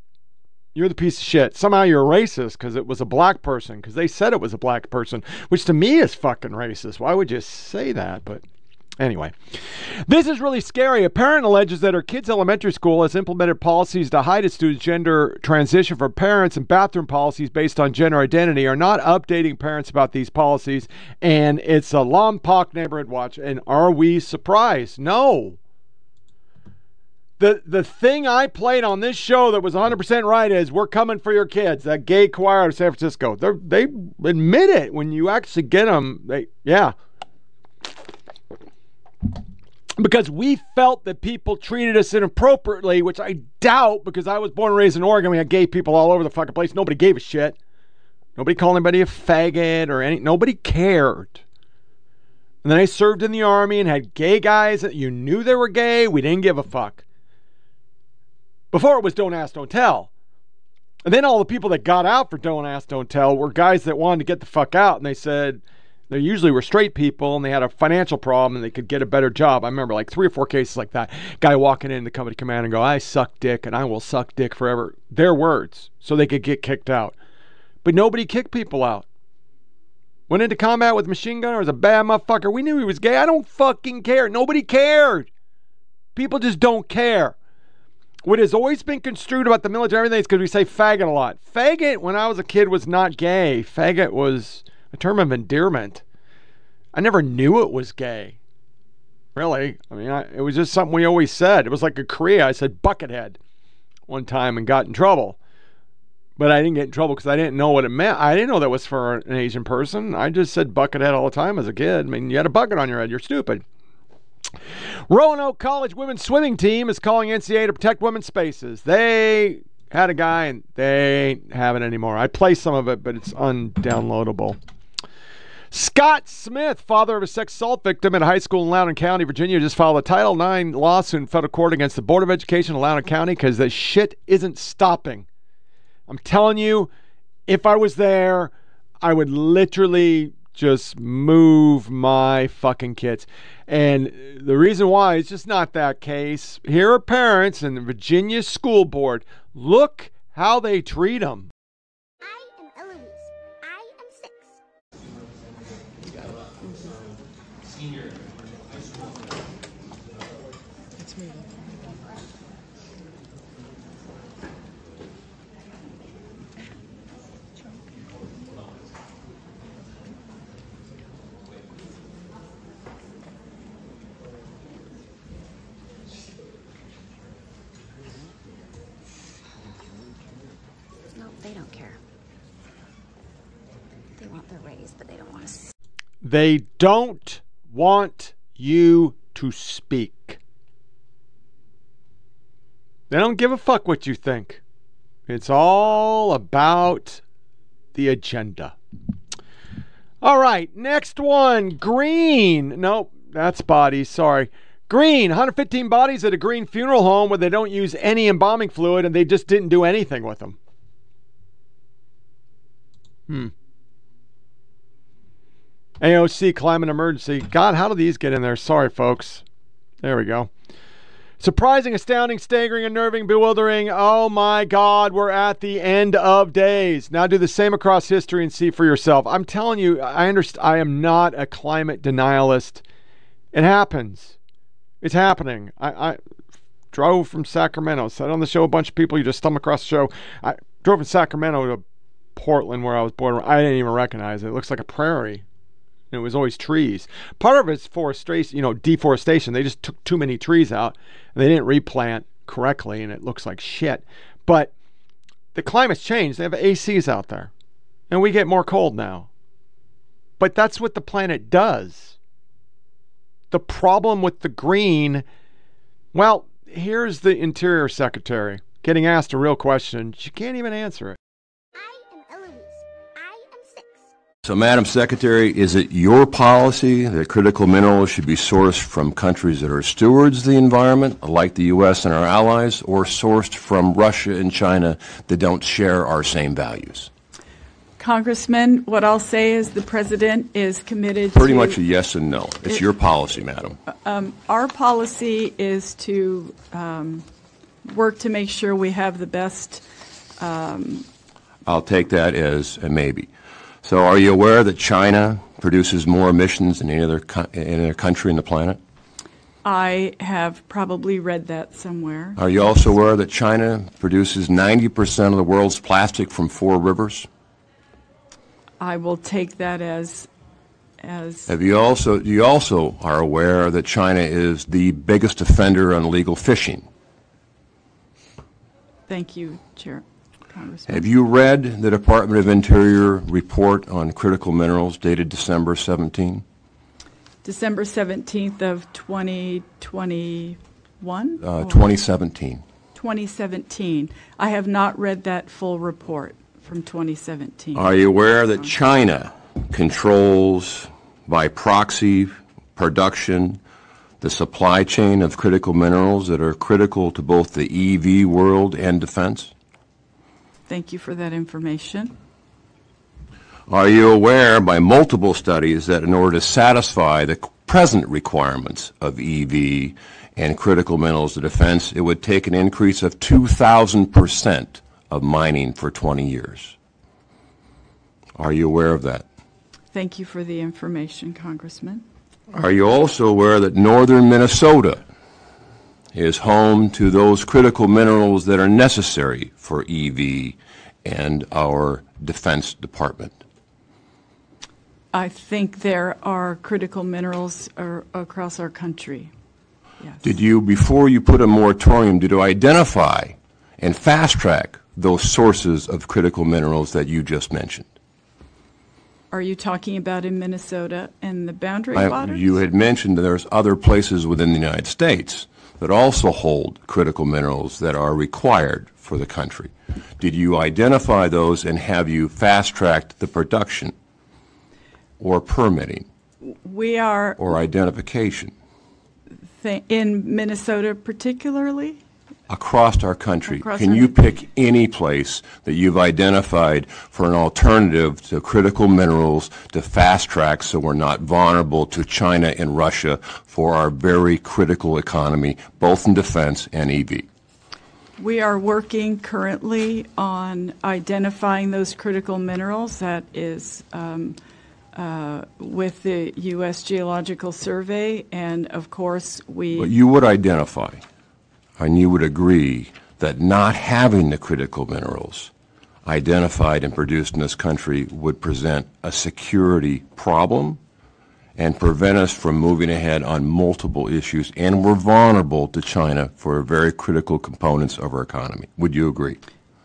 You're the piece of shit. Somehow you're a racist because it was a black person, because they said it was a black person, which to me is fucking racist. Why would you say that? But Anyway, this is really scary. A parent alleges that her kid's elementary school has implemented policies to hide its students' gender transition for parents, and bathroom policies based on gender identity are not updating parents about these policies. And it's a Lompoc neighborhood watch. And are we surprised? No the the thing I played on this show that was 100% right is we're coming for your kids. That gay choir of San Francisco. They they admit it when you actually get them. They yeah. Because we felt that people treated us inappropriately, which I doubt because I was born and raised in Oregon. We had gay people all over the fucking place. Nobody gave a shit. Nobody called anybody a faggot or any. Nobody cared. And then I served in the army and had gay guys that you knew they were gay. We didn't give a fuck. Before it was Don't Ask, Don't Tell. And then all the people that got out for Don't Ask, Don't Tell were guys that wanted to get the fuck out. And they said, they usually were straight people and they had a financial problem and they could get a better job. I remember like three or four cases like that. Guy walking in the company command and go, I suck dick and I will suck dick forever. Their words. So they could get kicked out. But nobody kicked people out. Went into combat with machine gun or was a bad motherfucker. We knew he was gay. I don't fucking care. Nobody cared. People just don't care. What has always been construed about the military, and everything is because we say faggot a lot. Faggot, when I was a kid, was not gay. Faggot was a term of endearment. I never knew it was gay. Really. I mean, I, it was just something we always said. It was like a Korea. I said buckethead one time and got in trouble. But I didn't get in trouble because I didn't know what it meant. I didn't know that was for an Asian person. I just said buckethead all the time as a kid. I mean, you had a bucket on your head. You're stupid. Roanoke College women's swimming team is calling NCAA to protect women's spaces. They had a guy and they ain't having anymore. I play some of it, but it's undownloadable. Scott Smith, father of a sex assault victim at a high school in Loudoun County, Virginia, just filed a Title IX lawsuit in federal court against the Board of Education of Loudoun County because the shit isn't stopping. I'm telling you, if I was there, I would literally just move my fucking kids. And the reason why is just not that case. Here are parents and the Virginia School Board. Look how they treat them. They don't want you to speak. They don't give a fuck what you think. It's all about the agenda. All right, next one. Green. Nope, that's bodies. Sorry. Green. 115 bodies at a green funeral home where they don't use any embalming fluid and they just didn't do anything with them. Hmm. AOC climate emergency. God, how do these get in there? Sorry, folks. There we go. Surprising, astounding, staggering, unnerving, bewildering. Oh my God, we're at the end of days. Now do the same across history and see for yourself. I'm telling you, I understand. I am not a climate denialist. It happens. It's happening. I, I drove from Sacramento. Sat on the show. A bunch of people. You just stumble across the show. I drove from Sacramento to Portland, where I was born. I didn't even recognize it. It looks like a prairie. And it was always trees. Part of it's forestation, you know, deforestation. They just took too many trees out and they didn't replant correctly, and it looks like shit. But the climate's changed. They have ACs out there, and we get more cold now. But that's what the planet does. The problem with the green, well, here's the Interior Secretary getting asked a real question. She can't even answer it. So, Madam Secretary, is it your policy that critical minerals should be sourced from countries that are stewards of the environment, like the U.S. and our allies, or sourced from Russia and China that don't share our same values? Congressman, what I'll say is the president is committed Pretty to, much a yes and no. It's It- your policy, Madam. Um, our policy is to um, work to make sure we have the best. Um, I'll take that as a maybe. So, are you aware that China produces more emissions than any other, co- any other country on the planet? I have probably read that somewhere. Are you also aware that China produces 90% of the world's plastic from four rivers? I will take that as as Have you also you also are aware that China is the biggest offender on illegal fishing? thank you, Chair. Have you read the Department of Interior report on critical minerals dated December 17? December 17th of 2021? Uh, 2017. 2017. I have not read that full report from 2017. Are you aware that China controls by proxy production the supply chain of critical minerals that are critical to both the EV world and defense? Thank you for that information. Are you aware by multiple studies that in order to satisfy the present requirements of EV and critical minerals to defense, it would take an increase of 2,000% of mining for 20 years? Are you aware of that? Thank you for the information, Congressman. Are you also aware that northern Minnesota is home to those critical minerals that are necessary for EV and our Defense Department? I think there are critical minerals ar- across our country. Did you, before you put a moratorium, did you identify and fast track those sources of critical minerals that you just mentioned? Are you talking about in Minnesota and the boundary I- waters? You had mentioned that there's other places within the United States that also hold critical minerals that are required for the country. Did you identify those and have you fast-tracked the production or permitting we are or identification th- in Minnesota, particularly. Across our country? Across Can our- you pick any place that you've identified for an alternative to critical minerals to fast-track so we're not vulnerable to China and Russia for our very critical economy, both in defense and EV? We are working currently on identifying those critical minerals. That is um, uh, with the U.S. Geological Survey, and of course, we. But you would identify, and you would agree that not having the critical minerals identified and produced in this country would present a security problem and prevent us from moving ahead on multiple issues, and we're vulnerable to China for very critical components of our economy. Would you agree?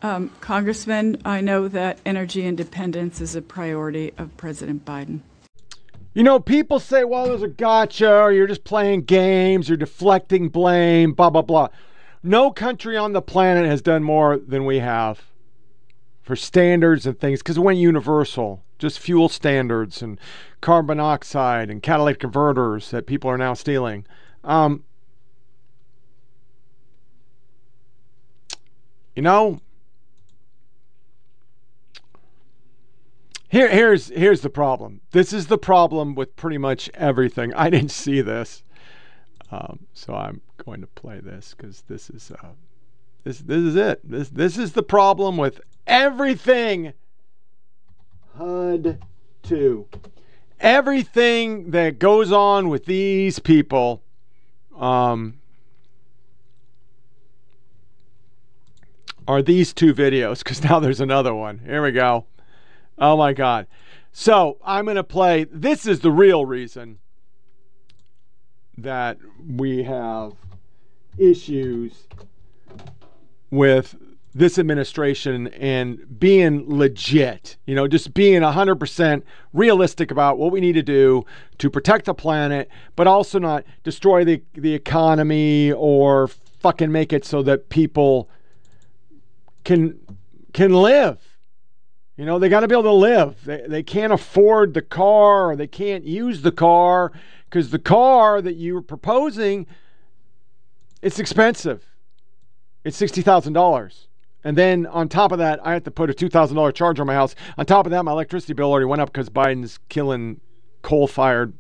Um, Congressman, I know that energy independence is a priority of President Biden. You know, people say, well, there's a gotcha, or you're just playing games, you're deflecting blame, blah, blah, blah. No country on the planet has done more than we have for standards and things because it went universal. Just fuel standards and carbon monoxide and catalytic converters that people are now stealing. Um, you know, Here, here's here's the problem. This is the problem with pretty much everything. I didn't see this, um, so I'm going to play this because this is uh, this this is it. This this is the problem with everything. HUD two, everything that goes on with these people. Um, are these two videos because now there's another one. Here we go. Oh my God. So I'm going to play. This is the real reason that we have issues with this administration and being legit, you know, just being 100% realistic about what we need to do to protect the planet, but also not destroy the, the economy or fucking make it so that people can can live. You know, they got to be able to live. They, they can't afford the car or they can't use the car because the car that you were proposing, it's expensive. It's $60,000. And then on top of that, I have to put a $2,000 charge on my house. On top of that, my electricity bill already went up because Biden's killing coal fired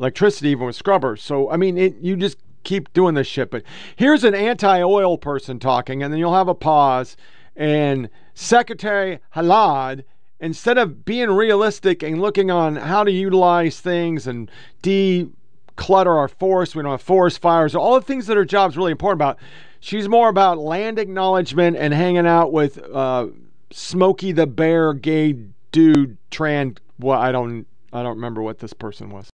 electricity, even with scrubbers. So, I mean, it, you just keep doing this shit. But here's an anti oil person talking, and then you'll have a pause. And Secretary Haaland, instead of being realistic and looking on how to utilize things and declutter our forests, we don't have forest fires, all the things that her job's really important about. She's more about land acknowledgement and hanging out with uh, Smokey the Bear, gay dude, trans. Well, I don't, I don't remember what this person was.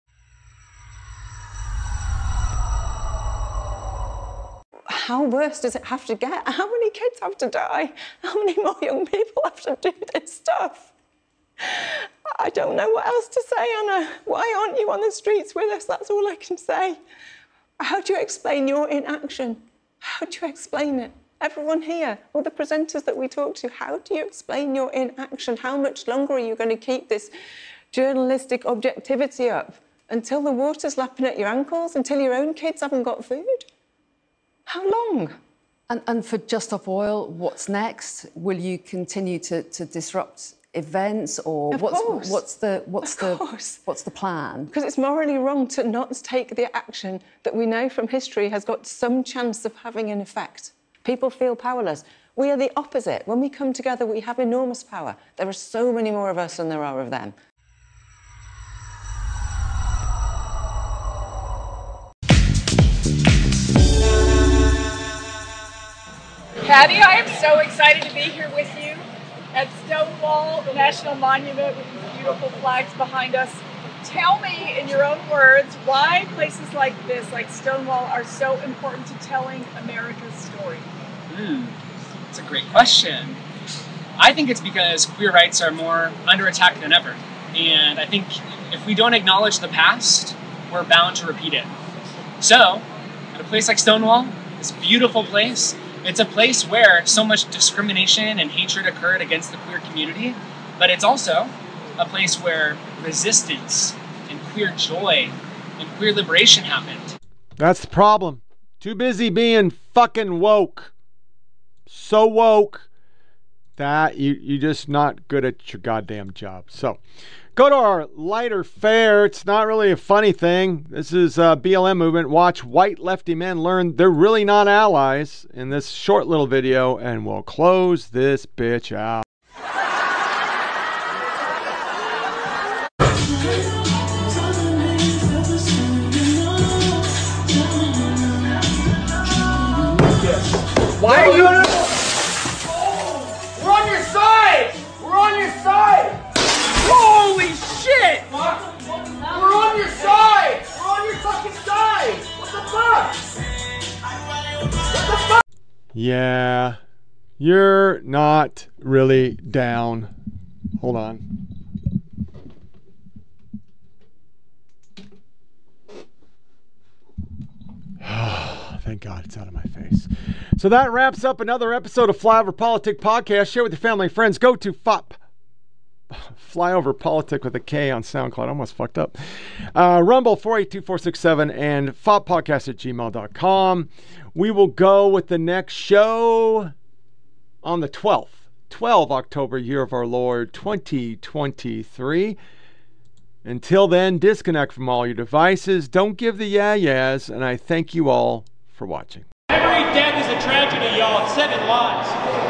How worse does it have to get? How many kids have to die? How many more young people have to do this stuff? I don't know what else to say, Anna. Why aren't you on the streets with us? That's all I can say. How do you explain your inaction? How do you explain it? Everyone here, all the presenters that we talk to, how do you explain your inaction? How much longer are you going to keep this journalistic objectivity up? Until the water's lapping at your ankles? Until your own kids haven't got food? How long? And, and for Just Stop Oil, what's next? Will you continue to, to disrupt events, or Of what's course. what's the what's Of the course. what's the plan? Because it's morally wrong to not take the action that we know from history has got some chance of having an effect. People feel powerless. We are the opposite. When we come together, we have enormous power. There are so many more of us than there are of them. Patty, I am so excited to be here with you at Stonewall the National Monument with these beautiful flags behind us. Tell me, in your own words, why places like this, like Stonewall, are so important to telling America's story. Hmm, it's a great question. I think it's because queer rights are more under attack than ever. And I think if we don't acknowledge the past, we're bound to repeat it. So, at a place like Stonewall, this beautiful place, it's a place where so much discrimination and hatred occurred against the queer community, but it's also a place where resistance and queer joy and queer liberation happened. That's the problem. Too busy being fucking woke. So woke that you you're just not good at your goddamn job. So go to our lighter fare. It's not really a funny thing. This is uh, a BLM movement. Watch white lefty men learn they're really not allies in this short little video, and we'll close this bitch out. We're on your side. We're on your fucking side. What the fuck? What the fuck? Yeah, you're not really down. Hold on. Thank God it's out of my face. So that wraps up another episode of Flyover PolitiK Podcast. Share with your family and friends. Go to FOP. Flyover PolitiK with a K on SoundCloud. I Almost fucked up. Uh, Rumble 482-467 and foppodcast at gmail.com. We will go with the next show on the 12th. 12 October, year of our Lord 2023. Until then, disconnect from all your devices. Don't give the yeah yeahs, and I thank you all for watching. Every death is a tragedy, y'all. Seven lives.